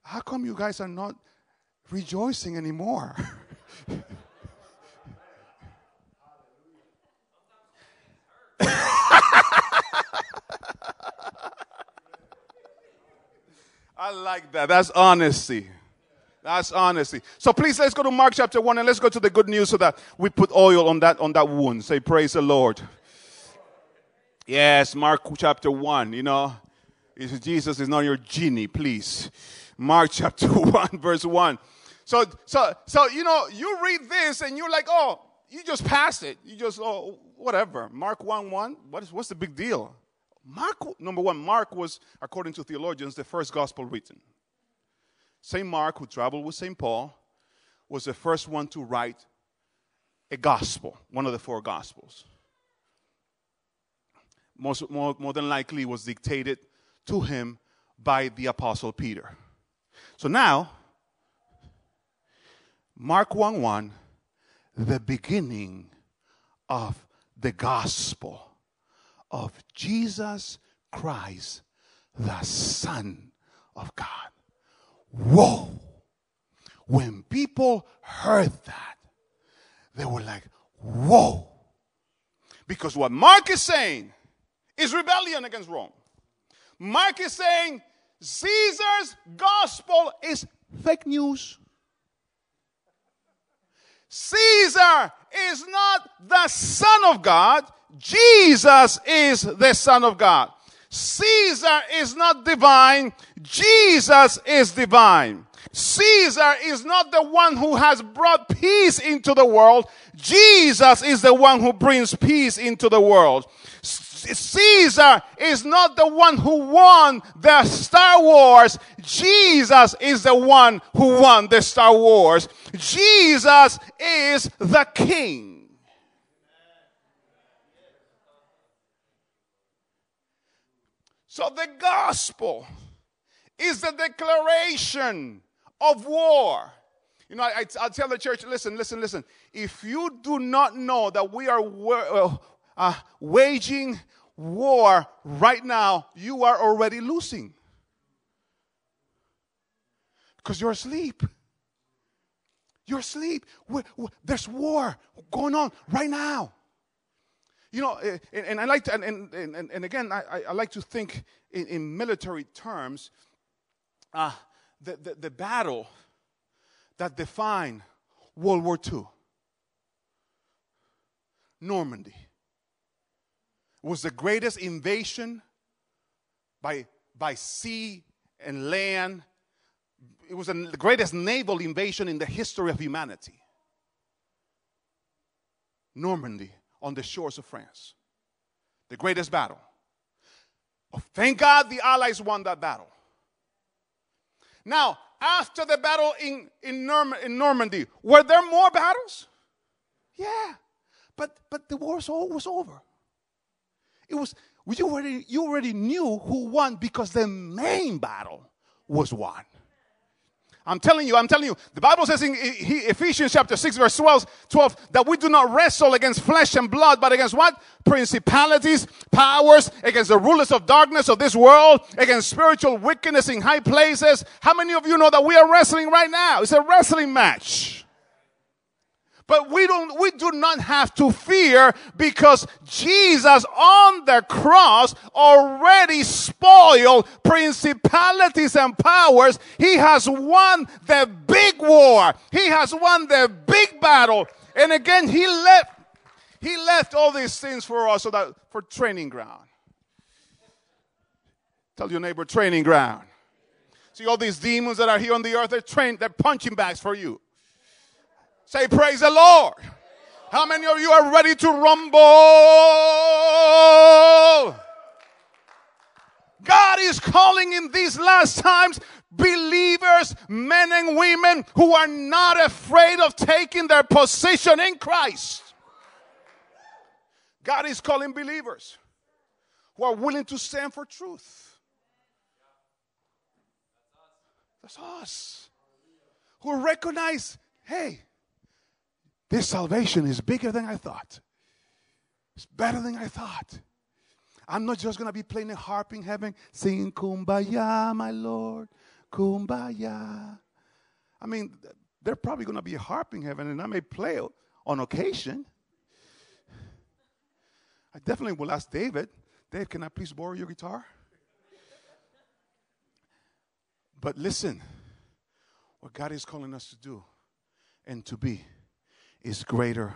How come you guys are not rejoicing anymore? I like that. That's honesty. That's honesty. So please let's go to Mark chapter 1 and let's go to the good news so that we put oil on that on that wound. Say praise the Lord. Yes, Mark chapter 1, you know. Jesus is not your genie, please. Mark chapter 1 verse 1. So so so you know, you read this and you're like, "Oh, you just passed it. You just oh, whatever." Mark 1 1. What is what's the big deal? Mark, number one, Mark was, according to theologians, the first gospel written. St. Mark, who traveled with St. Paul, was the first one to write a gospel, one of the four gospels. Most, more, more than likely was dictated to him by the apostle Peter. So now, Mark 1 1, the beginning of the gospel of Jesus Christ, the Son of God. Whoa! When people heard that, they were like, whoa. Because what Mark is saying is rebellion against Rome. Mark is saying Caesar's gospel is fake news. Caesar is not the Son of God. Jesus is the Son of God. Caesar is not divine. Jesus is divine. Caesar is not the one who has brought peace into the world. Jesus is the one who brings peace into the world. Caesar is not the one who won the Star Wars. Jesus is the one who won the Star Wars. Jesus is the king. So the gospel is the declaration of war. You know, I, I, tell the church, listen, listen, listen. If you do not know that we are uh, uh, waging war right now, you are already losing. Because you're asleep. You're asleep. There's war going on right now. You know, eh, and, and I like to, and, and, and, again, I, I like to think in, in military terms. Uh, the, the, the battle that defined World War II, Normandy, was the greatest invasion by, by sea and land. It was the greatest naval invasion in the history of humanity. Normandy on the shores of France. The greatest battle. Oh, thank God the Allies won that battle. Now, after the battle in, in, Norm- in Normandy, were there more battles? Yeah. But, but the war was over. It was, you already, you already knew who won because the main battle was won. I'm telling you, I'm telling you. The Bible says in Ephesians chapter 6, verse 12, 12, that we do not wrestle against flesh and blood, but against what? Principalities, powers, against the rulers of darkness of this world, against spiritual wickedness in high places. How many of you know that we are wrestling right now? It's a wrestling match. But we don't, we do not have to fear because Jesus on the cross already spoiled principalities and powers. He has won the big war. He has won the big battle. And again, he left, he left all these things for us so that for training ground. Tell your neighbor, training ground. See all these demons that are here on the earth, they're trained, they're punching bags for you. Say, Praise the Lord. How many of you are ready to rumble? God is calling in these last times believers, men and women who are not afraid of taking their position in Christ. God is calling believers who are willing to stand for truth. That's us. Who recognize, hey, this salvation is bigger than I thought. It's better than I thought. I'm not just going to be playing a harp in heaven, singing Kumbaya, my Lord, Kumbaya. I mean, they're probably going to be a harp in heaven, and I may play on occasion. I definitely will ask David, Dave, can I please borrow your guitar? But listen, what God is calling us to do and to be is greater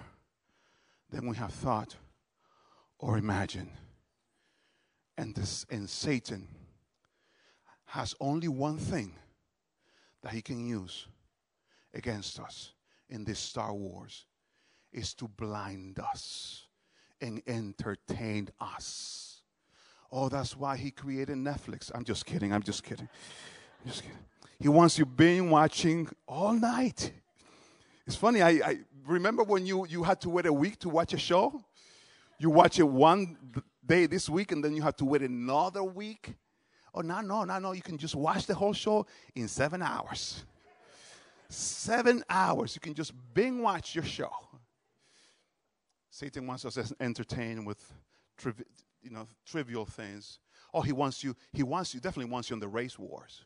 than we have thought or imagined. And this and Satan has only one thing that he can use against us in this Star Wars is to blind us and entertain us. Oh, that's why he created Netflix. I'm just kidding. I'm just kidding. I'm just kidding. He wants you being watching all night. It's funny. I, I remember when you, you had to wait a week to watch a show? You watch it one day this week and then you have to wait another week? Oh, no, no, no, no. You can just watch the whole show in seven hours. Seven hours. You can just binge watch your show. Satan wants us to entertain with you know, trivial things. Oh, he wants you, he wants you, definitely wants you in the race wars.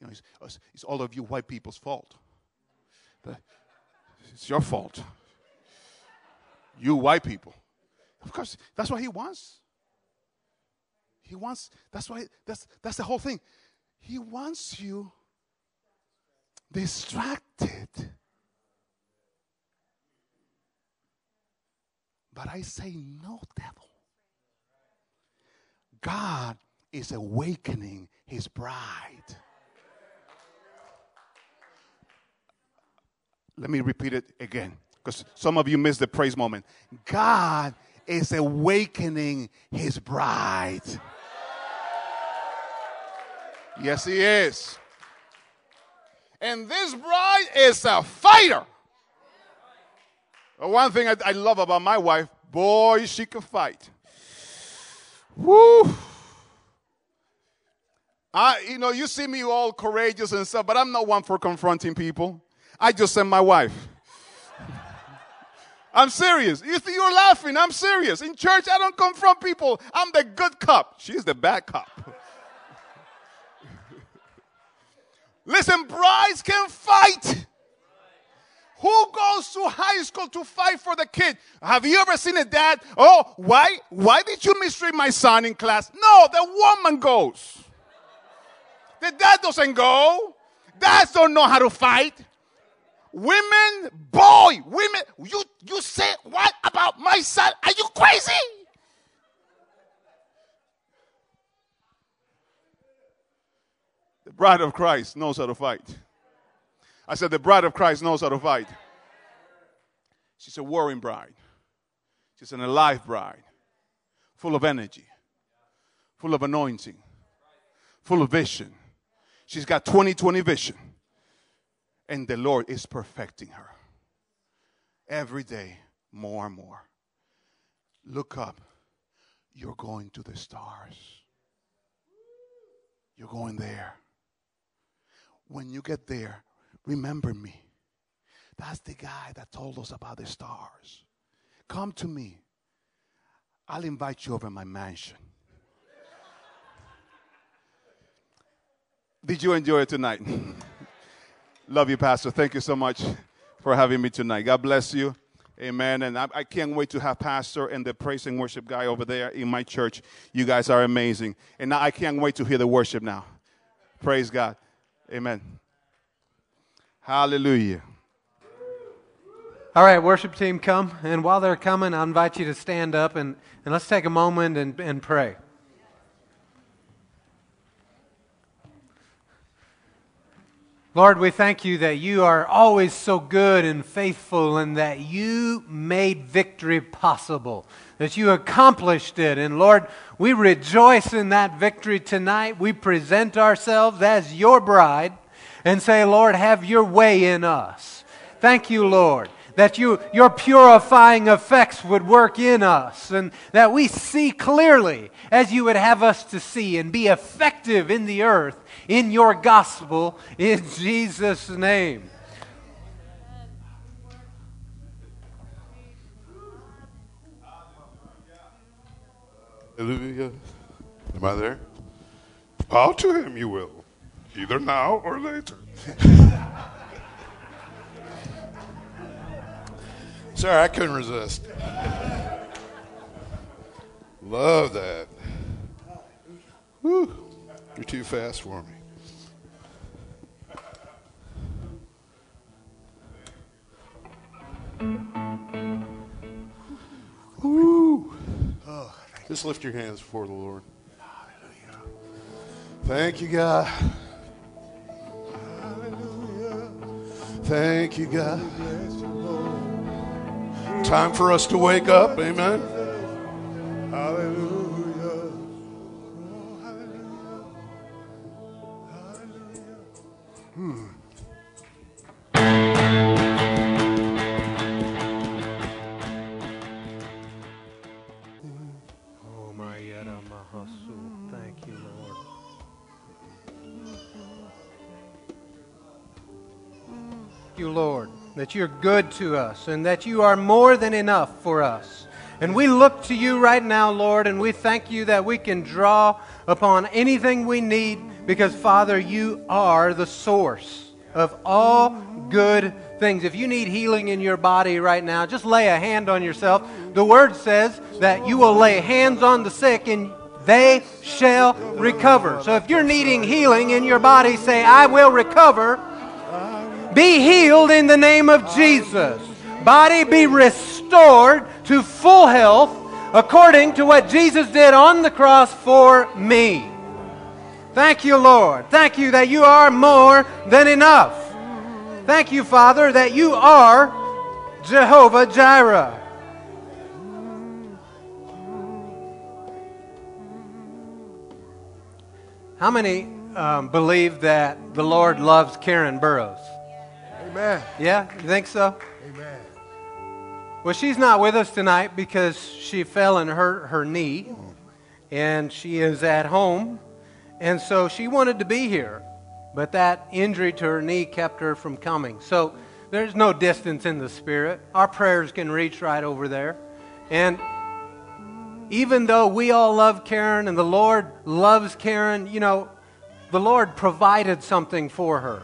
You know, it's, it's all of you white people's fault. The, it's your fault. You white people. Of course, that's what he wants. He wants, that's why, that's, that's the whole thing. He wants you distracted. But I say, no, devil. God is awakening his bride. Let me repeat it again because some of you missed the praise moment. God is awakening his bride. Yes, he is. And this bride is a fighter. one thing I, I love about my wife, boy, she can fight. Woo! I, you know, you see me all courageous and stuff, but I'm not one for confronting people. I just sent my wife. I'm serious. You think you're laughing. I'm serious. In church, I don't confront people. I'm the good cop. She's the bad cop. Listen, brides can fight. Who goes to high school to fight for the kid? Have you ever seen a dad? Oh, why? Why did you mistreat my son in class? No, the woman goes. The dad doesn't go. Dads don't know how to fight. Women, boy, women, you, you say what about my son? Are you crazy? The bride of Christ knows how to fight. I said, the bride of Christ knows how to fight. She's a warring bride. She's an alive bride, full of energy, full of anointing, full of vision. She's got 2020 vision and the Lord is perfecting her every day more and more. Look up. You're going to the stars. You're going there. when you get there, remember me. That's the guy that told us about the stars. Come to me. I'll invite you over my mansion. Did you enjoy it tonight? Love you, Pastor. Thank you so much for having me tonight. God bless you. Amen. And I, I, can't wait to have Pastor and the praise and worship guy over there in my church. You guys are amazing. And now I can't wait to hear the worship now. Praise God. Amen. Hallelujah. All right, worship team, come. And while they're coming, I invite you to stand up and, and let's take a moment and, and pray. Lord, we thank you that you are always so good and faithful and that you made victory possible, that you accomplished it. And Lord, we rejoice in that victory tonight. We present ourselves as your bride and say, Lord, have your way in us. Thank you, Lord that you, your purifying effects would work in us, and that we see clearly as you would have us to see and be effective in the earth in your gospel in Jesus' name. Hallelujah. Am I there? Bow to him you will, either now or later. Sorry, I couldn't resist. Love that. Whew. You're too fast for me. Woo. Just lift your hands before the Lord. Thank you, God. Thank you, God. Time for us to wake up. Amen. Hallelujah. Hmm. That you're good to us and that you are more than enough for us. And we look to you right now, Lord, and we thank you that we can draw upon anything we need because, Father, you are the source of all good things. If you need healing in your body right now, just lay a hand on yourself. The word says that you will lay hands on the sick and they shall recover. So if you're needing healing in your body, say, I will recover be healed in the name of Jesus. Body be restored to full health according to what Jesus did on the cross for me. Thank you, Lord. Thank you that you are more than enough. Thank you, Father, that you are Jehovah Jireh. How many um, believe that the Lord loves Karen Burrows? Amen. Yeah, you think so? Amen. Well, she's not with us tonight because she fell and hurt her knee, and she is at home, and so she wanted to be here, but that injury to her knee kept her from coming. So there's no distance in the spirit. Our prayers can reach right over there, and even though we all love Karen and the Lord loves Karen, you know, the Lord provided something for her.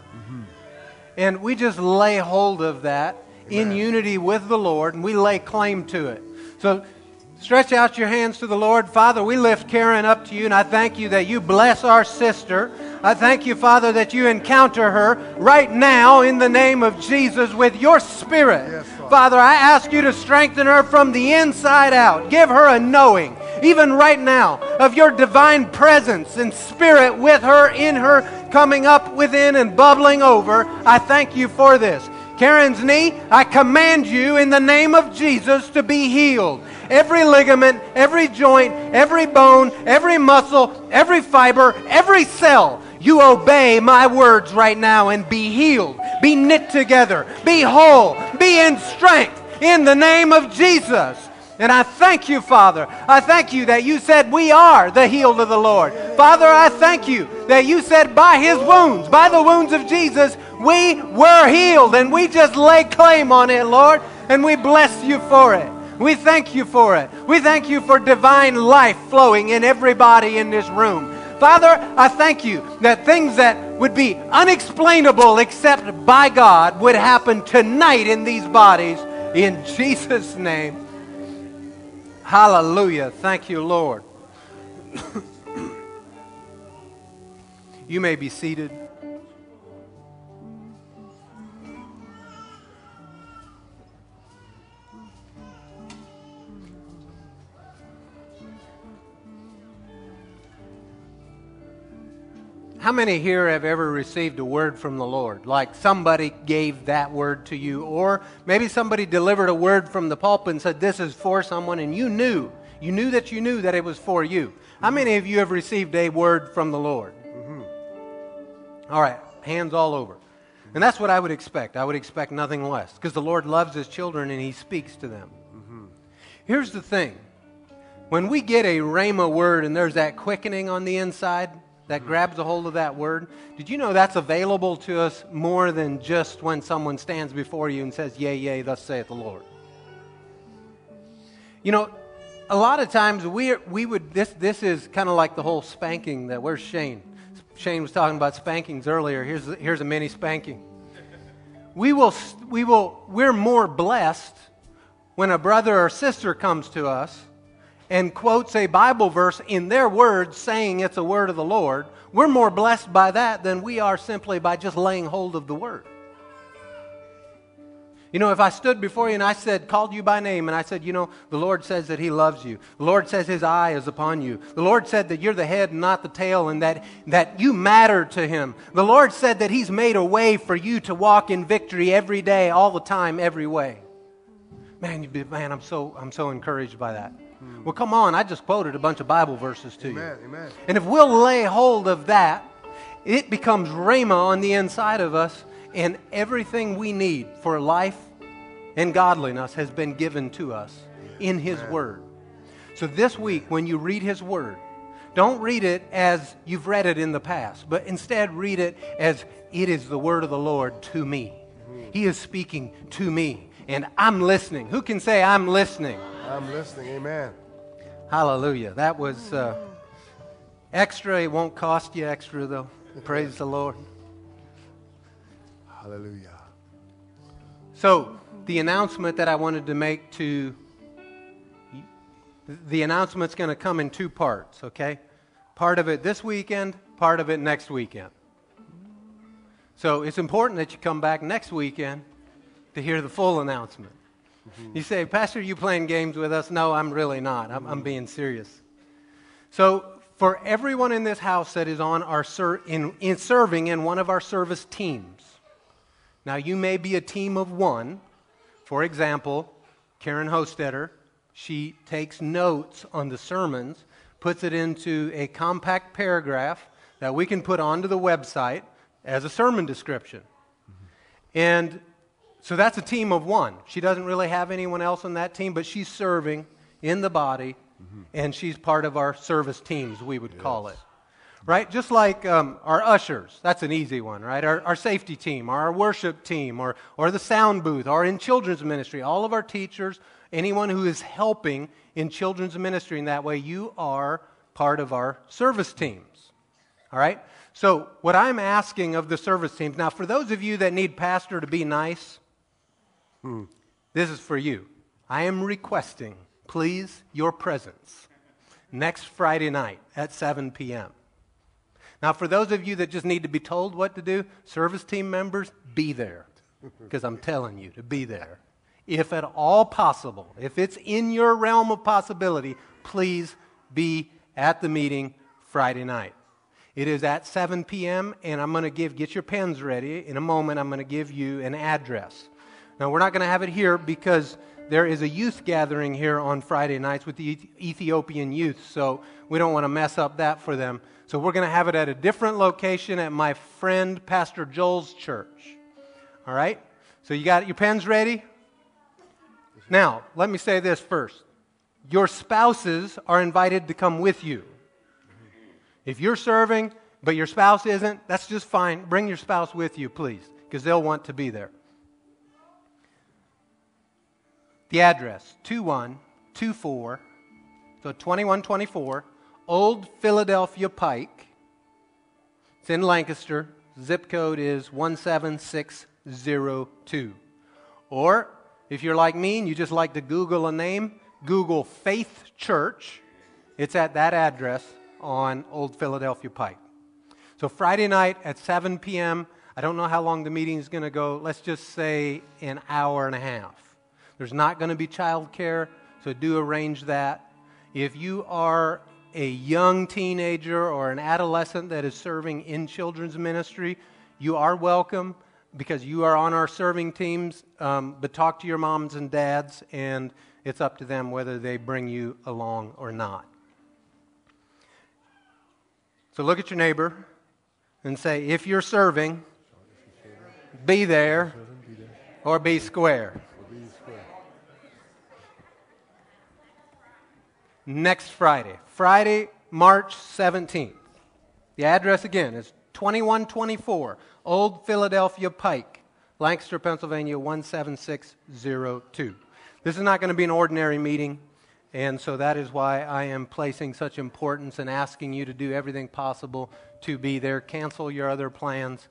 And we just lay hold of that Amen. in unity with the Lord, and we lay claim to it. So stretch out your hands to the Lord. Father, we lift Karen up to you, and I thank you that you bless our sister. I thank you, Father, that you encounter her right now in the name of Jesus with your spirit. Yes, Father. Father, I ask you to strengthen her from the inside out. Give her a knowing, even right now, of your divine presence and spirit with her, in her, coming up within and bubbling over. I thank you for this. Karen's knee, I command you in the name of Jesus to be healed. Every ligament, every joint, every bone, every muscle, every fiber, every cell, you obey my words right now and be healed, be knit together, be whole, be in strength in the name of Jesus. And I thank you, Father. I thank you that you said we are the healed of the Lord. Father, I thank you that you said by his wounds, by the wounds of Jesus, we were healed. And we just lay claim on it, Lord, and we bless you for it. We thank you for it. We thank you for divine life flowing in everybody in this room. Father, I thank you that things that would be unexplainable except by God would happen tonight in these bodies in Jesus' name. Hallelujah. Thank you, Lord. you may be seated. How many here have ever received a word from the Lord? Like somebody gave that word to you, or maybe somebody delivered a word from the pulpit and said, This is for someone, and you knew. You knew that you knew that it was for you. How many of you have received a word from the Lord? Mm-hmm. All right, hands all over. And that's what I would expect. I would expect nothing less because the Lord loves his children and he speaks to them. Mm-hmm. Here's the thing when we get a Rhema word and there's that quickening on the inside, that grabs a hold of that word. Did you know that's available to us more than just when someone stands before you and says, Yea, yea, thus saith the Lord? You know, a lot of times we, we would, this, this is kind of like the whole spanking that, where's Shane? Shane was talking about spankings earlier. Here's, here's a mini spanking. We will, we will, we're more blessed when a brother or sister comes to us and quotes a Bible verse in their words saying it's a word of the Lord, we're more blessed by that than we are simply by just laying hold of the word. You know, if I stood before you and I said, called you by name, and I said, you know, the Lord says that He loves you. The Lord says His eye is upon you. The Lord said that you're the head and not the tail, and that, that you matter to Him. The Lord said that He's made a way for you to walk in victory every day, all the time, every way. Man, you'd be, man, I'm so, I'm so encouraged by that. Hmm. Well, come on, I just quoted a bunch of Bible verses to amen, you. Amen. And if we'll lay hold of that, it becomes Rhema on the inside of us, and everything we need for life and godliness has been given to us in His amen. Word. So this week, when you read His Word, don't read it as you've read it in the past, but instead read it as it is the Word of the Lord to me. Mm-hmm. He is speaking to me, and I'm listening. Who can say, I'm listening? I'm listening. Amen. Hallelujah. That was uh, extra. It won't cost you extra, though. Praise the Lord. Hallelujah. So, the announcement that I wanted to make to the announcement's going to come in two parts, okay? Part of it this weekend, part of it next weekend. So, it's important that you come back next weekend to hear the full announcement. Mm-hmm. You say, Pastor, you playing games with us? No, I'm really not. I'm, I'm being serious. So, for everyone in this house that is on our ser- in, in serving in one of our service teams, now you may be a team of one. For example, Karen Hostetter, she takes notes on the sermons, puts it into a compact paragraph that we can put onto the website as a sermon description. Mm-hmm. And so that's a team of one. She doesn't really have anyone else on that team, but she's serving in the body, mm-hmm. and she's part of our service teams, we would yes. call it. Right? Just like um, our ushers. That's an easy one, right? Our, our safety team, our worship team, or, or the sound booth, or in children's ministry. All of our teachers, anyone who is helping in children's ministry in that way, you are part of our service teams. All right? So, what I'm asking of the service teams, now for those of you that need pastor to be nice, Hmm. This is for you. I am requesting, please, your presence next Friday night at 7 p.m. Now, for those of you that just need to be told what to do, service team members, be there. Because I'm telling you to be there. If at all possible, if it's in your realm of possibility, please be at the meeting Friday night. It is at 7 p.m., and I'm going to give, get your pens ready. In a moment, I'm going to give you an address. Now, we're not going to have it here because there is a youth gathering here on Friday nights with the Ethiopian youth, so we don't want to mess up that for them. So we're going to have it at a different location at my friend Pastor Joel's church. All right? So you got your pens ready? Now, let me say this first. Your spouses are invited to come with you. If you're serving but your spouse isn't, that's just fine. Bring your spouse with you, please, because they'll want to be there. The address 2124, so 2124, Old Philadelphia Pike. It's in Lancaster. Zip code is 17602. Or if you're like me and you just like to Google a name, Google Faith Church. It's at that address on Old Philadelphia Pike. So Friday night at 7 p.m., I don't know how long the meeting is going to go. Let's just say an hour and a half. There's not going to be childcare, so do arrange that. If you are a young teenager or an adolescent that is serving in children's ministry, you are welcome because you are on our serving teams. Um, but talk to your moms and dads, and it's up to them whether they bring you along or not. So look at your neighbor and say, if you're serving, be there or be square. Next Friday, Friday, March 17th. The address again is 2124 Old Philadelphia Pike, Lancaster, Pennsylvania 17602. This is not going to be an ordinary meeting. And so that is why I am placing such importance and asking you to do everything possible to be there. Cancel your other plans.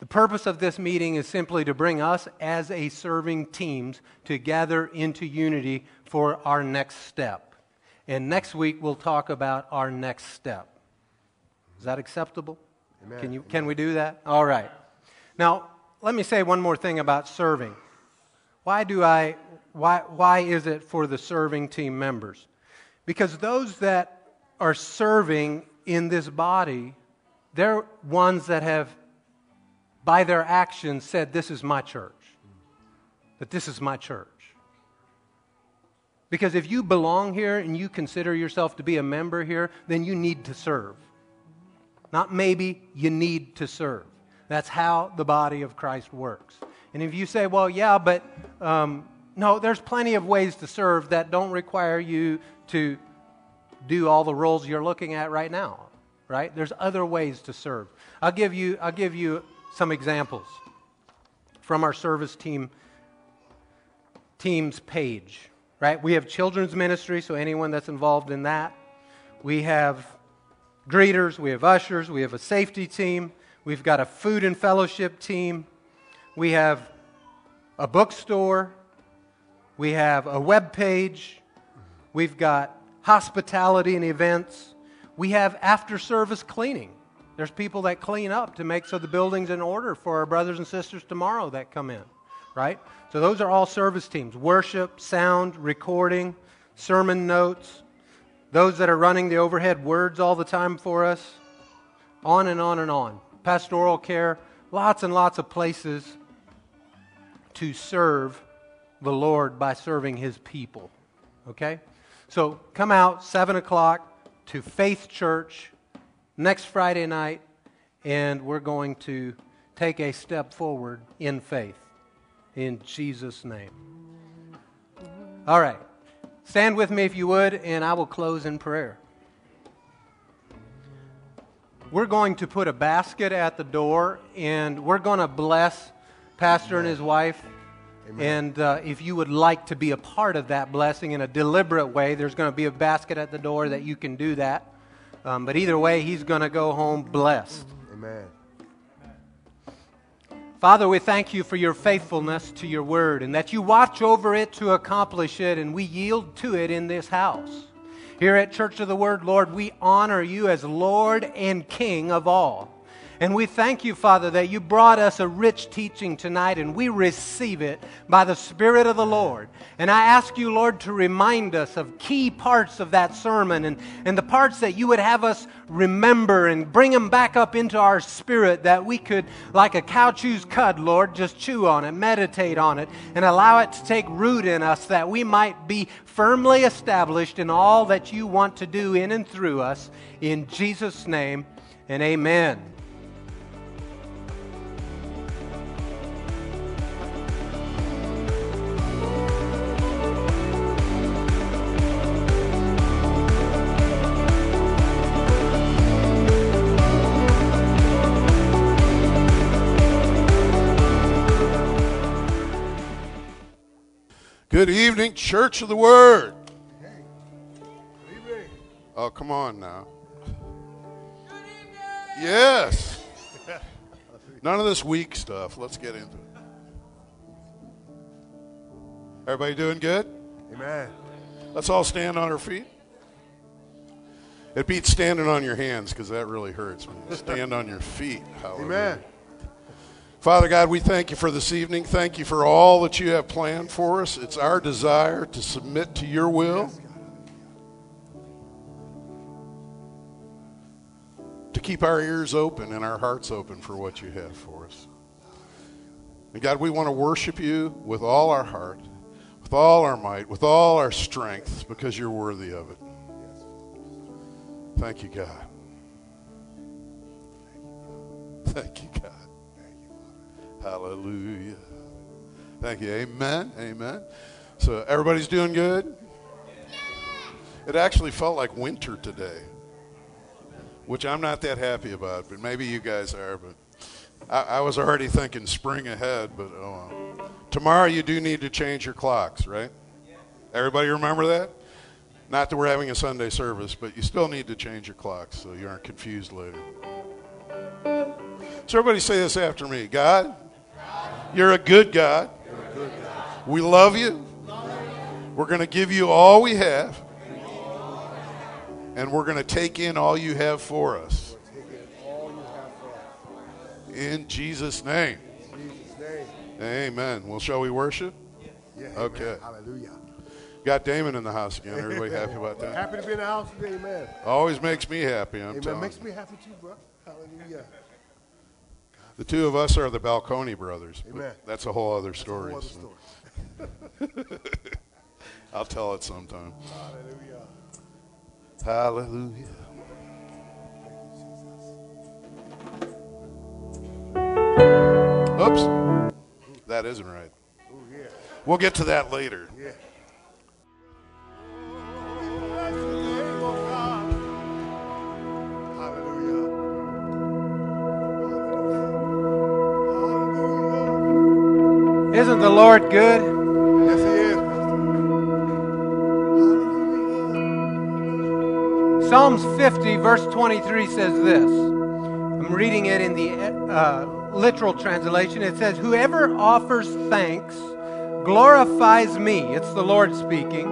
The purpose of this meeting is simply to bring us as a serving teams together into unity for our next step. And next week we'll talk about our next step. Is that acceptable? Amen. Can, you, can we do that? All right. Now, let me say one more thing about serving. Why do I why, why is it for the serving team members? Because those that are serving in this body, they're ones that have, by their actions, said, This is my church. That this is my church. Because if you belong here and you consider yourself to be a member here, then you need to serve. Not maybe, you need to serve. That's how the body of Christ works. And if you say, well, yeah, but um, no, there's plenty of ways to serve that don't require you to do all the roles you're looking at right now, right? There's other ways to serve. I'll give you, I'll give you some examples from our service team team's page, right? We have children's ministry, so anyone that's involved in that. We have greeters, we have ushers, we have a safety team, we've got a food and fellowship team, we have a bookstore, we have a web page. We've got hospitality and events. We have after service cleaning. There's people that clean up to make so the building's in order for our brothers and sisters tomorrow that come in, right? So those are all service teams worship, sound, recording, sermon notes, those that are running the overhead words all the time for us, on and on and on. Pastoral care, lots and lots of places to serve the Lord by serving his people. Okay? So come out 7 o'clock to Faith Church next Friday night, and we're going to take a step forward in faith in Jesus' name. All right. Stand with me if you would, and I will close in prayer. We're going to put a basket at the door, and we're going to bless Pastor and his wife Amen. And uh, if you would like to be a part of that blessing in a deliberate way, there's going to be a basket at the door that you can do that. Um, but either way, he's going to go home blessed. Amen. Father, we thank you for your faithfulness to your word and that you watch over it to accomplish it, and we yield to it in this house. Here at Church of the Word, Lord, we honor you as Lord and King of all. And we thank you, Father, that you brought us a rich teaching tonight and we receive it by the Spirit of the Lord. And I ask you, Lord, to remind us of key parts of that sermon and, and the parts that you would have us remember and bring them back up into our spirit that we could, like a cow chews cud, Lord, just chew on it, meditate on it, and allow it to take root in us that we might be firmly established in all that you want to do in and through us. In Jesus' name, and amen. Good evening, Church of the Word. Oh, come on now. Yes. None of this weak stuff. Let's get into it. Everybody doing good? Amen. Let's all stand on our feet. It beats standing on your hands because that really hurts. When you stand on your feet. Amen. Father God, we thank you for this evening. Thank you for all that you have planned for us. It's our desire to submit to your will, to keep our ears open and our hearts open for what you have for us. And God, we want to worship you with all our heart, with all our might, with all our strength, because you're worthy of it. Thank you, God. Thank you, God. Hallelujah. Thank you. Amen. Amen. So everybody's doing good? It actually felt like winter today, which I'm not that happy about, but maybe you guys are. But I, I was already thinking spring ahead, but oh, well. tomorrow you do need to change your clocks, right? Everybody remember that? Not that we're having a Sunday service, but you still need to change your clocks so you aren't confused later. So everybody say this after me. God, you're a good God. We love you. We're going to give you all we have. And we're going to take in all you have for us. In Jesus' name. Amen. Well, shall we worship? Yeah, Okay. Hallelujah. Got Damon in the house again. Everybody happy about that? Happy to be in the house today, man. Always makes me happy. I'm Amen. telling Makes me happy too, bro. Hallelujah. The two of us are the Balcony brothers. Amen. That's a whole other story. Whole other so story. I'll tell it sometime. Hallelujah. Hallelujah. Oops. That isn't right. Oh, yeah. We'll get to that later. Yeah. Isn't the Lord good? Yes, He is. Psalms 50, verse 23 says this. I'm reading it in the uh, literal translation. It says, Whoever offers thanks glorifies me. It's the Lord speaking.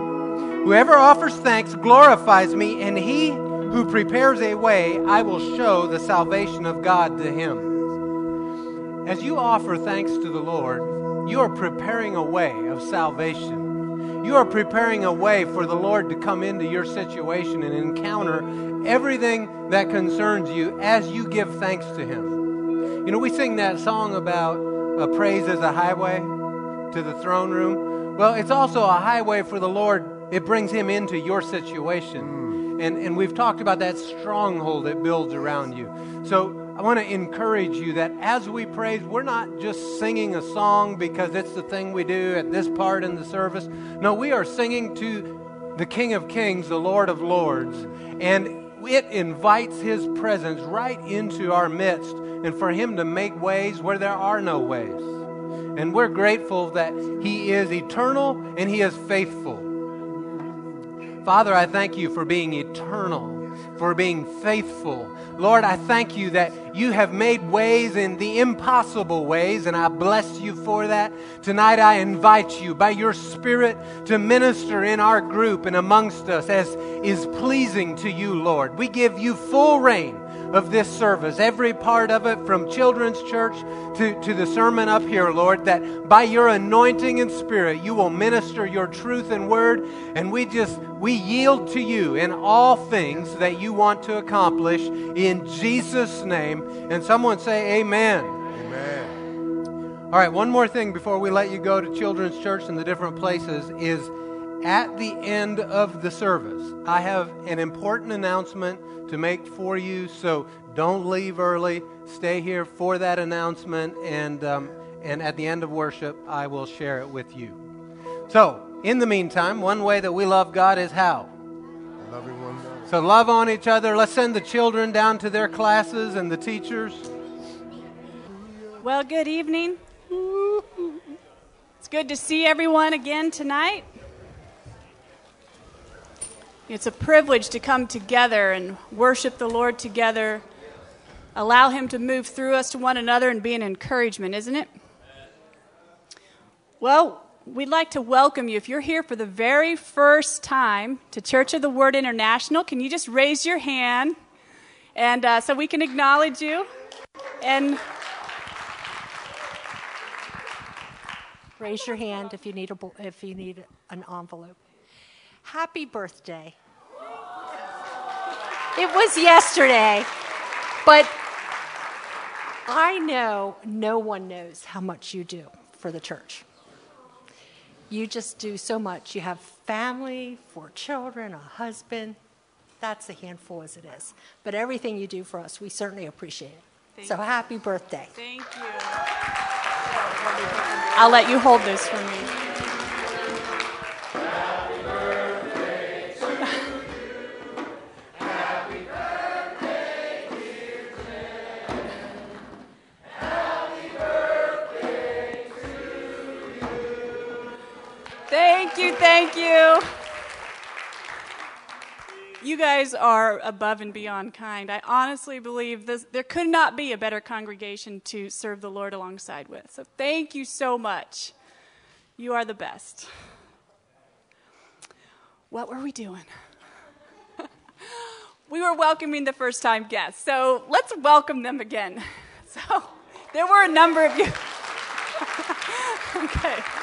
Whoever offers thanks glorifies me, and he who prepares a way, I will show the salvation of God to him. As you offer thanks to the Lord, you are preparing a way of salvation. You are preparing a way for the Lord to come into your situation and encounter everything that concerns you as you give thanks to Him. You know, we sing that song about uh, praise as a highway to the throne room. Well, it's also a highway for the Lord. It brings Him into your situation. And, and we've talked about that stronghold it builds around you. So I want to encourage you that as we praise, we're not just singing a song because it's the thing we do at this part in the service. No, we are singing to the King of Kings, the Lord of Lords. And it invites His presence right into our midst and for Him to make ways where there are no ways. And we're grateful that He is eternal and He is faithful. Father, I thank you for being eternal, for being faithful. Lord, I thank you that you have made ways in the impossible ways, and I bless you for that. Tonight, I invite you by your Spirit to minister in our group and amongst us as is pleasing to you, Lord. We give you full reign of this service, every part of it, from children's church to, to the sermon up here, Lord, that by your anointing and spirit, you will minister your truth and word. And we just, we yield to you in all things that you want to accomplish in Jesus' name. And someone say, Amen. Amen. All right, one more thing before we let you go to children's church and the different places is at the end of the service, I have an important announcement to make for you. So don't leave early. Stay here for that announcement, and um, and at the end of worship, I will share it with you. So, in the meantime, one way that we love God is how. Loving one another. So love on each other. Let's send the children down to their classes and the teachers. Well, good evening. It's good to see everyone again tonight. It's a privilege to come together and worship the Lord together, allow Him to move through us to one another and be an encouragement, isn't it? Well, we'd like to welcome you. If you're here for the very first time to Church of the Word International, can you just raise your hand? And uh, so we can acknowledge you. And Raise your hand if you need a, if you need an envelope. Happy birthday. It was yesterday, but I know no one knows how much you do for the church. You just do so much. You have family, four children, a husband. That's a handful as it is. But everything you do for us, we certainly appreciate it. Thank so you. happy birthday. Thank you. I'll let you hold this for me. Thank you, you. Guys are above and beyond kind. I honestly believe this, there could not be a better congregation to serve the Lord alongside with. So thank you so much. You are the best. What were we doing? we were welcoming the first time guests. So let's welcome them again. So there were a number of you. okay.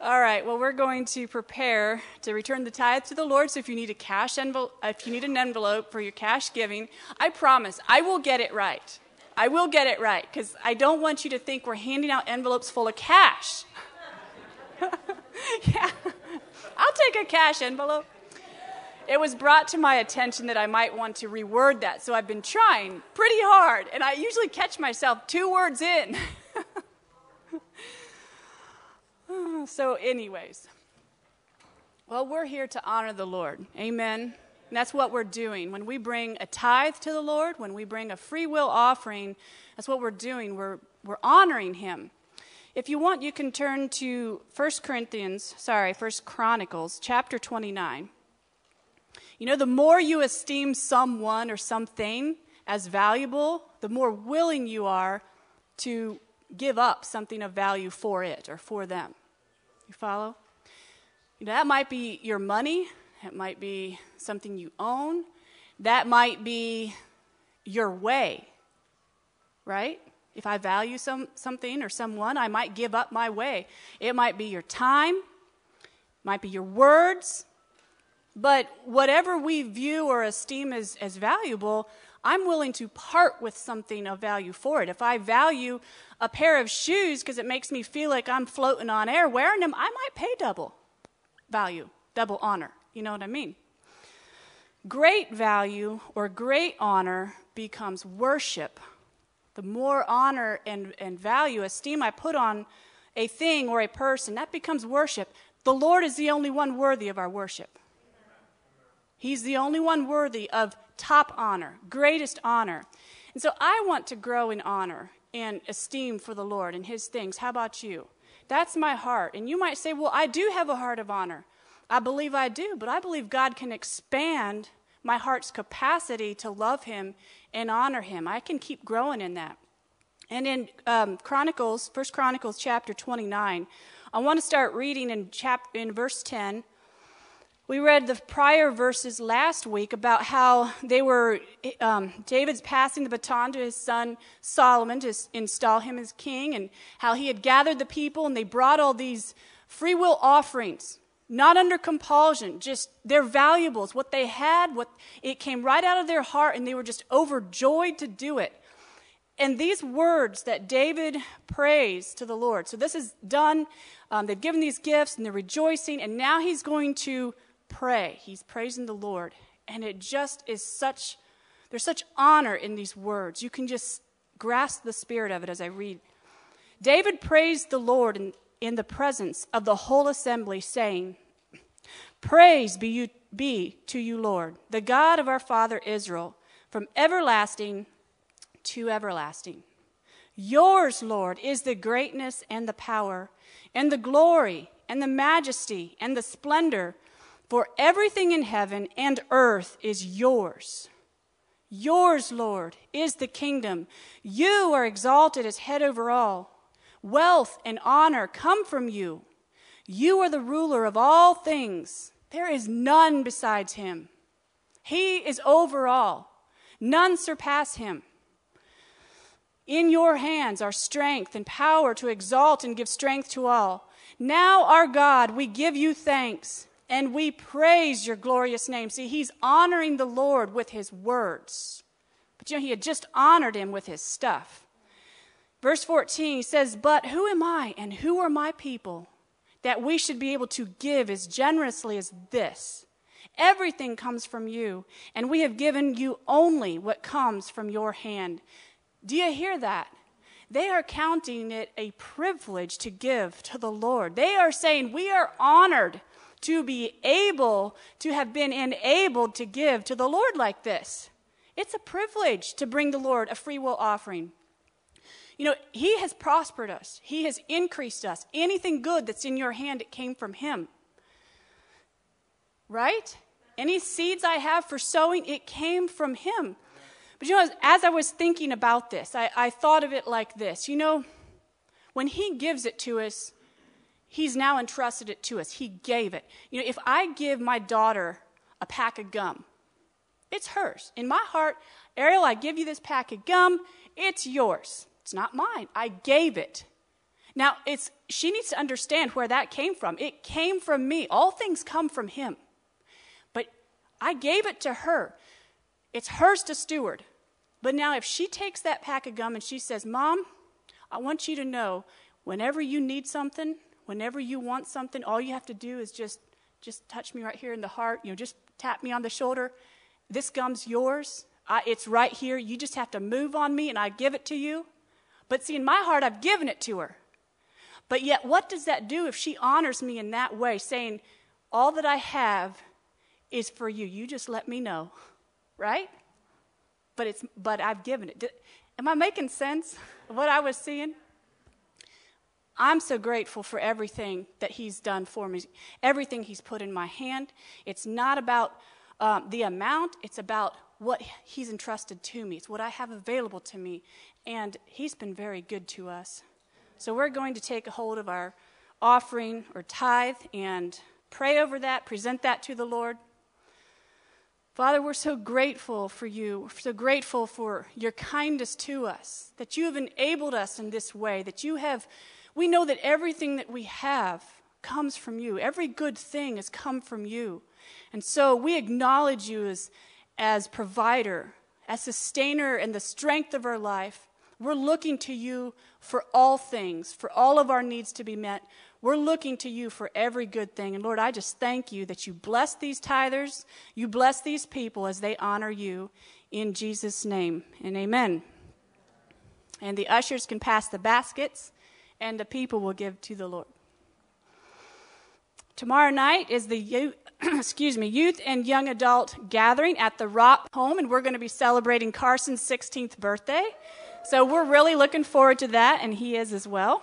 All right. Well, we're going to prepare to return the tithe to the Lord. So if you need a cash envelope, if you need an envelope for your cash giving, I promise I will get it right. I will get it right because I don't want you to think we're handing out envelopes full of cash. yeah, I'll take a cash envelope. It was brought to my attention that I might want to reword that, so I've been trying pretty hard, and I usually catch myself two words in. so, anyways, well, we're here to honor the Lord. Amen. And that's what we're doing. When we bring a tithe to the Lord, when we bring a free will offering, that's what we're doing. We're, we're honoring Him. If you want, you can turn to 1 Corinthians, sorry, 1 Chronicles, chapter 29. You know, the more you esteem someone or something as valuable, the more willing you are to give up something of value for it or for them. You follow? You know, that might be your money, it might be something you own, that might be your way, right? If I value some, something or someone, I might give up my way. It might be your time, might be your words, but whatever we view or esteem as, as valuable, I'm willing to part with something of value for it. If I value a pair of shoes because it makes me feel like I'm floating on air wearing them, I might pay double value, double honor. You know what I mean? Great value or great honor becomes worship. The more honor and, and value, esteem I put on a thing or a person, that becomes worship. The Lord is the only one worthy of our worship. He's the only one worthy of top honor, greatest honor. And so I want to grow in honor and esteem for the Lord and His things. How about you? That's my heart. And you might say, well, I do have a heart of honor. I believe I do, but I believe God can expand my heart's capacity to love Him and honor Him. I can keep growing in that. And in um, Chronicles, First Chronicles chapter 29, I want to start reading in, chap- in verse 10. We read the prior verses last week about how they were, um, David's passing the baton to his son Solomon to install him as king, and how he had gathered the people and they brought all these free will offerings, not under compulsion, just their valuables, what they had, what it came right out of their heart, and they were just overjoyed to do it. And these words that David prays to the Lord. So this is done. Um, they've given these gifts and they're rejoicing, and now he's going to pray. He's praising the Lord. And it just is such, there's such honor in these words. You can just grasp the spirit of it as I read. David praised the Lord in, in the presence of the whole assembly, saying, Praise be, you, be to you, Lord, the God of our father Israel, from everlasting to everlasting. Yours, Lord, is the greatness and the power, and the glory and the majesty and the splendor, for everything in heaven and earth is yours. Yours, Lord, is the kingdom. You are exalted as head over all. Wealth and honor come from you. You are the ruler of all things. There is none besides him. He is over all. None surpass him. In your hands are strength and power to exalt and give strength to all. Now, our God, we give you thanks and we praise your glorious name. See, he's honoring the Lord with his words. But you know, he had just honored him with his stuff. Verse 14 he says, But who am I and who are my people that we should be able to give as generously as this? Everything comes from you, and we have given you only what comes from your hand. Do you hear that? They are counting it a privilege to give to the Lord. They are saying, We are honored to be able to have been enabled to give to the Lord like this. It's a privilege to bring the Lord a free will offering. You know, He has prospered us, He has increased us. Anything good that's in your hand, it came from Him. Right? Any seeds I have for sowing, it came from Him. But you know, as I was thinking about this, I, I thought of it like this. You know, when He gives it to us, He's now entrusted it to us. He gave it. You know, if I give my daughter a pack of gum, it's hers. In my heart, Ariel, I give you this pack of gum, it's yours. It's not mine. I gave it. Now, it's she needs to understand where that came from. It came from me. All things come from him. But I gave it to her. It's hers to steward. But now if she takes that pack of gum and she says, "Mom, I want you to know whenever you need something, whenever you want something, all you have to do is just just touch me right here in the heart. You know, just tap me on the shoulder. This gum's yours. I, it's right here. You just have to move on me, and I give it to you. But see, in my heart, I've given it to her. But yet, what does that do if she honors me in that way, saying, All that I have is for you. You just let me know, right? But, it's, but I've given it. Am I making sense of what I was seeing? I'm so grateful for everything that He's done for me, everything He's put in my hand. It's not about um, the amount, it's about what He's entrusted to me. It's what I have available to me. And He's been very good to us. So we're going to take a hold of our offering or tithe and pray over that, present that to the Lord. Father, we're so grateful for you. We're so grateful for your kindness to us, that you have enabled us in this way, that you have we know that everything that we have comes from you. Every good thing has come from you. And so we acknowledge you as, as provider, as sustainer, and the strength of our life. We're looking to you for all things, for all of our needs to be met. We're looking to you for every good thing. And Lord, I just thank you that you bless these tithers, you bless these people as they honor you in Jesus' name. And amen. And the ushers can pass the baskets and the people will give to the Lord. Tomorrow night is the youth, excuse me, youth and young adult gathering at the Rock home, and we're going to be celebrating Carson's 16th birthday. So we're really looking forward to that, and he is as well.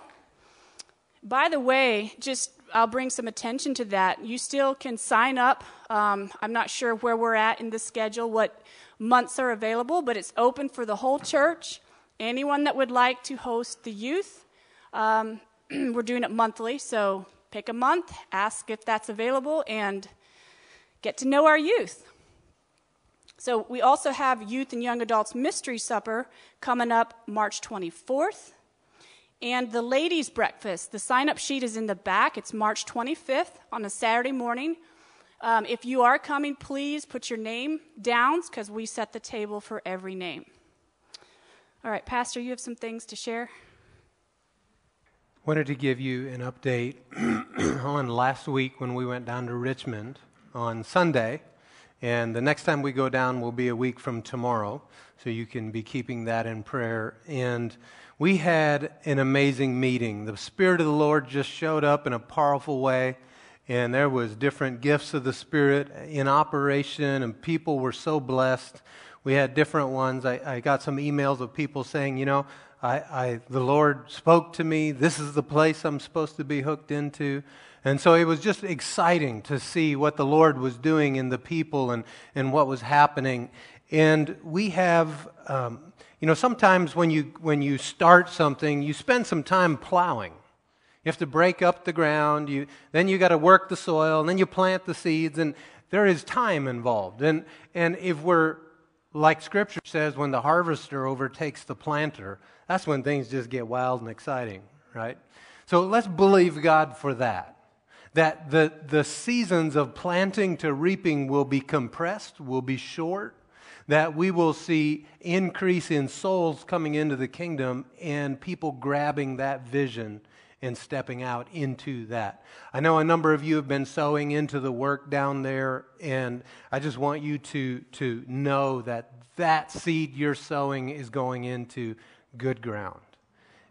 By the way, just I'll bring some attention to that. You still can sign up. Um, I'm not sure where we're at in the schedule, what months are available, but it's open for the whole church. Anyone that would like to host the youth, um, we're doing it monthly, so pick a month, ask if that's available, and get to know our youth. So, we also have Youth and Young Adults Mystery Supper coming up March 24th. And the ladies' breakfast, the sign up sheet is in the back. It's March 25th on a Saturday morning. Um, if you are coming, please put your name down because we set the table for every name. All right, Pastor, you have some things to share? Wanted to give you an update on last week when we went down to Richmond on Sunday. And the next time we go down will be a week from tomorrow, so you can be keeping that in prayer. And we had an amazing meeting. The Spirit of the Lord just showed up in a powerful way, and there was different gifts of the Spirit in operation, and people were so blessed. We had different ones. I, I got some emails of people saying, you know, I, I, the Lord spoke to me. This is the place I'm supposed to be hooked into. And so it was just exciting to see what the Lord was doing in the people and, and what was happening. And we have, um, you know, sometimes when you, when you start something, you spend some time plowing. You have to break up the ground, you, then you got to work the soil, and then you plant the seeds, and there is time involved. And, and if we're, like Scripture says, when the harvester overtakes the planter, that's when things just get wild and exciting, right? So let's believe God for that. That the, the seasons of planting to reaping will be compressed, will be short, that we will see increase in souls coming into the kingdom and people grabbing that vision and stepping out into that. I know a number of you have been sowing into the work down there, and I just want you to, to know that that seed you're sowing is going into good ground.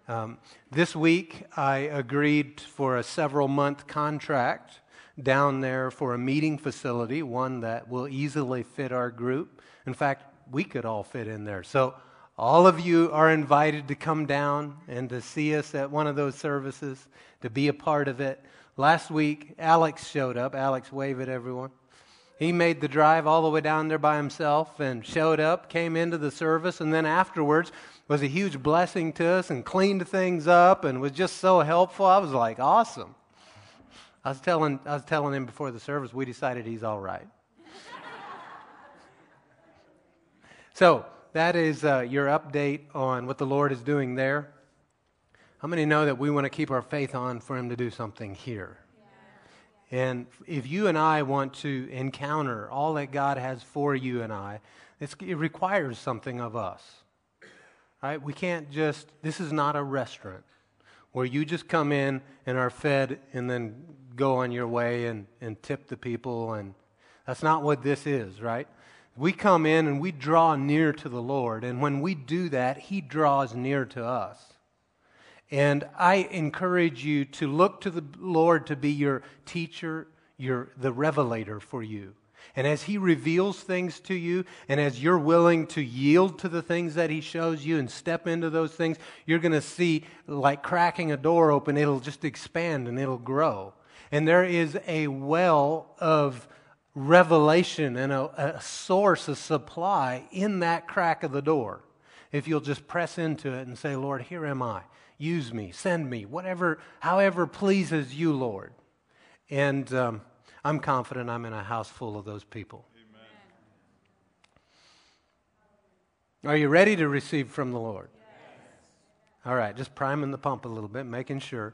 Um, this week, I agreed for a several month contract down there for a meeting facility, one that will easily fit our group. In fact, we could all fit in there. So, all of you are invited to come down and to see us at one of those services, to be a part of it. Last week, Alex showed up. Alex, wave at everyone. He made the drive all the way down there by himself and showed up, came into the service, and then afterwards was a huge blessing to us and cleaned things up and was just so helpful. I was like, awesome. I was telling, I was telling him before the service, we decided he's all right. so, that is uh, your update on what the Lord is doing there. How many know that we want to keep our faith on for Him to do something here? And if you and I want to encounter all that God has for you and I, it requires something of us. Right? We can't just, this is not a restaurant where you just come in and are fed and then go on your way and, and tip the people. And that's not what this is, right? We come in and we draw near to the Lord. And when we do that, He draws near to us. And I encourage you to look to the Lord to be your teacher, your, the revelator for you. And as He reveals things to you, and as you're willing to yield to the things that He shows you and step into those things, you're going to see, like cracking a door open, it'll just expand and it'll grow. And there is a well of revelation and a, a source, of supply in that crack of the door. If you'll just press into it and say, Lord, here am I. Use me, send me, whatever, however pleases you, Lord. And um, I'm confident I'm in a house full of those people. Amen. Are you ready to receive from the Lord? Yes. All right, just priming the pump a little bit, making sure.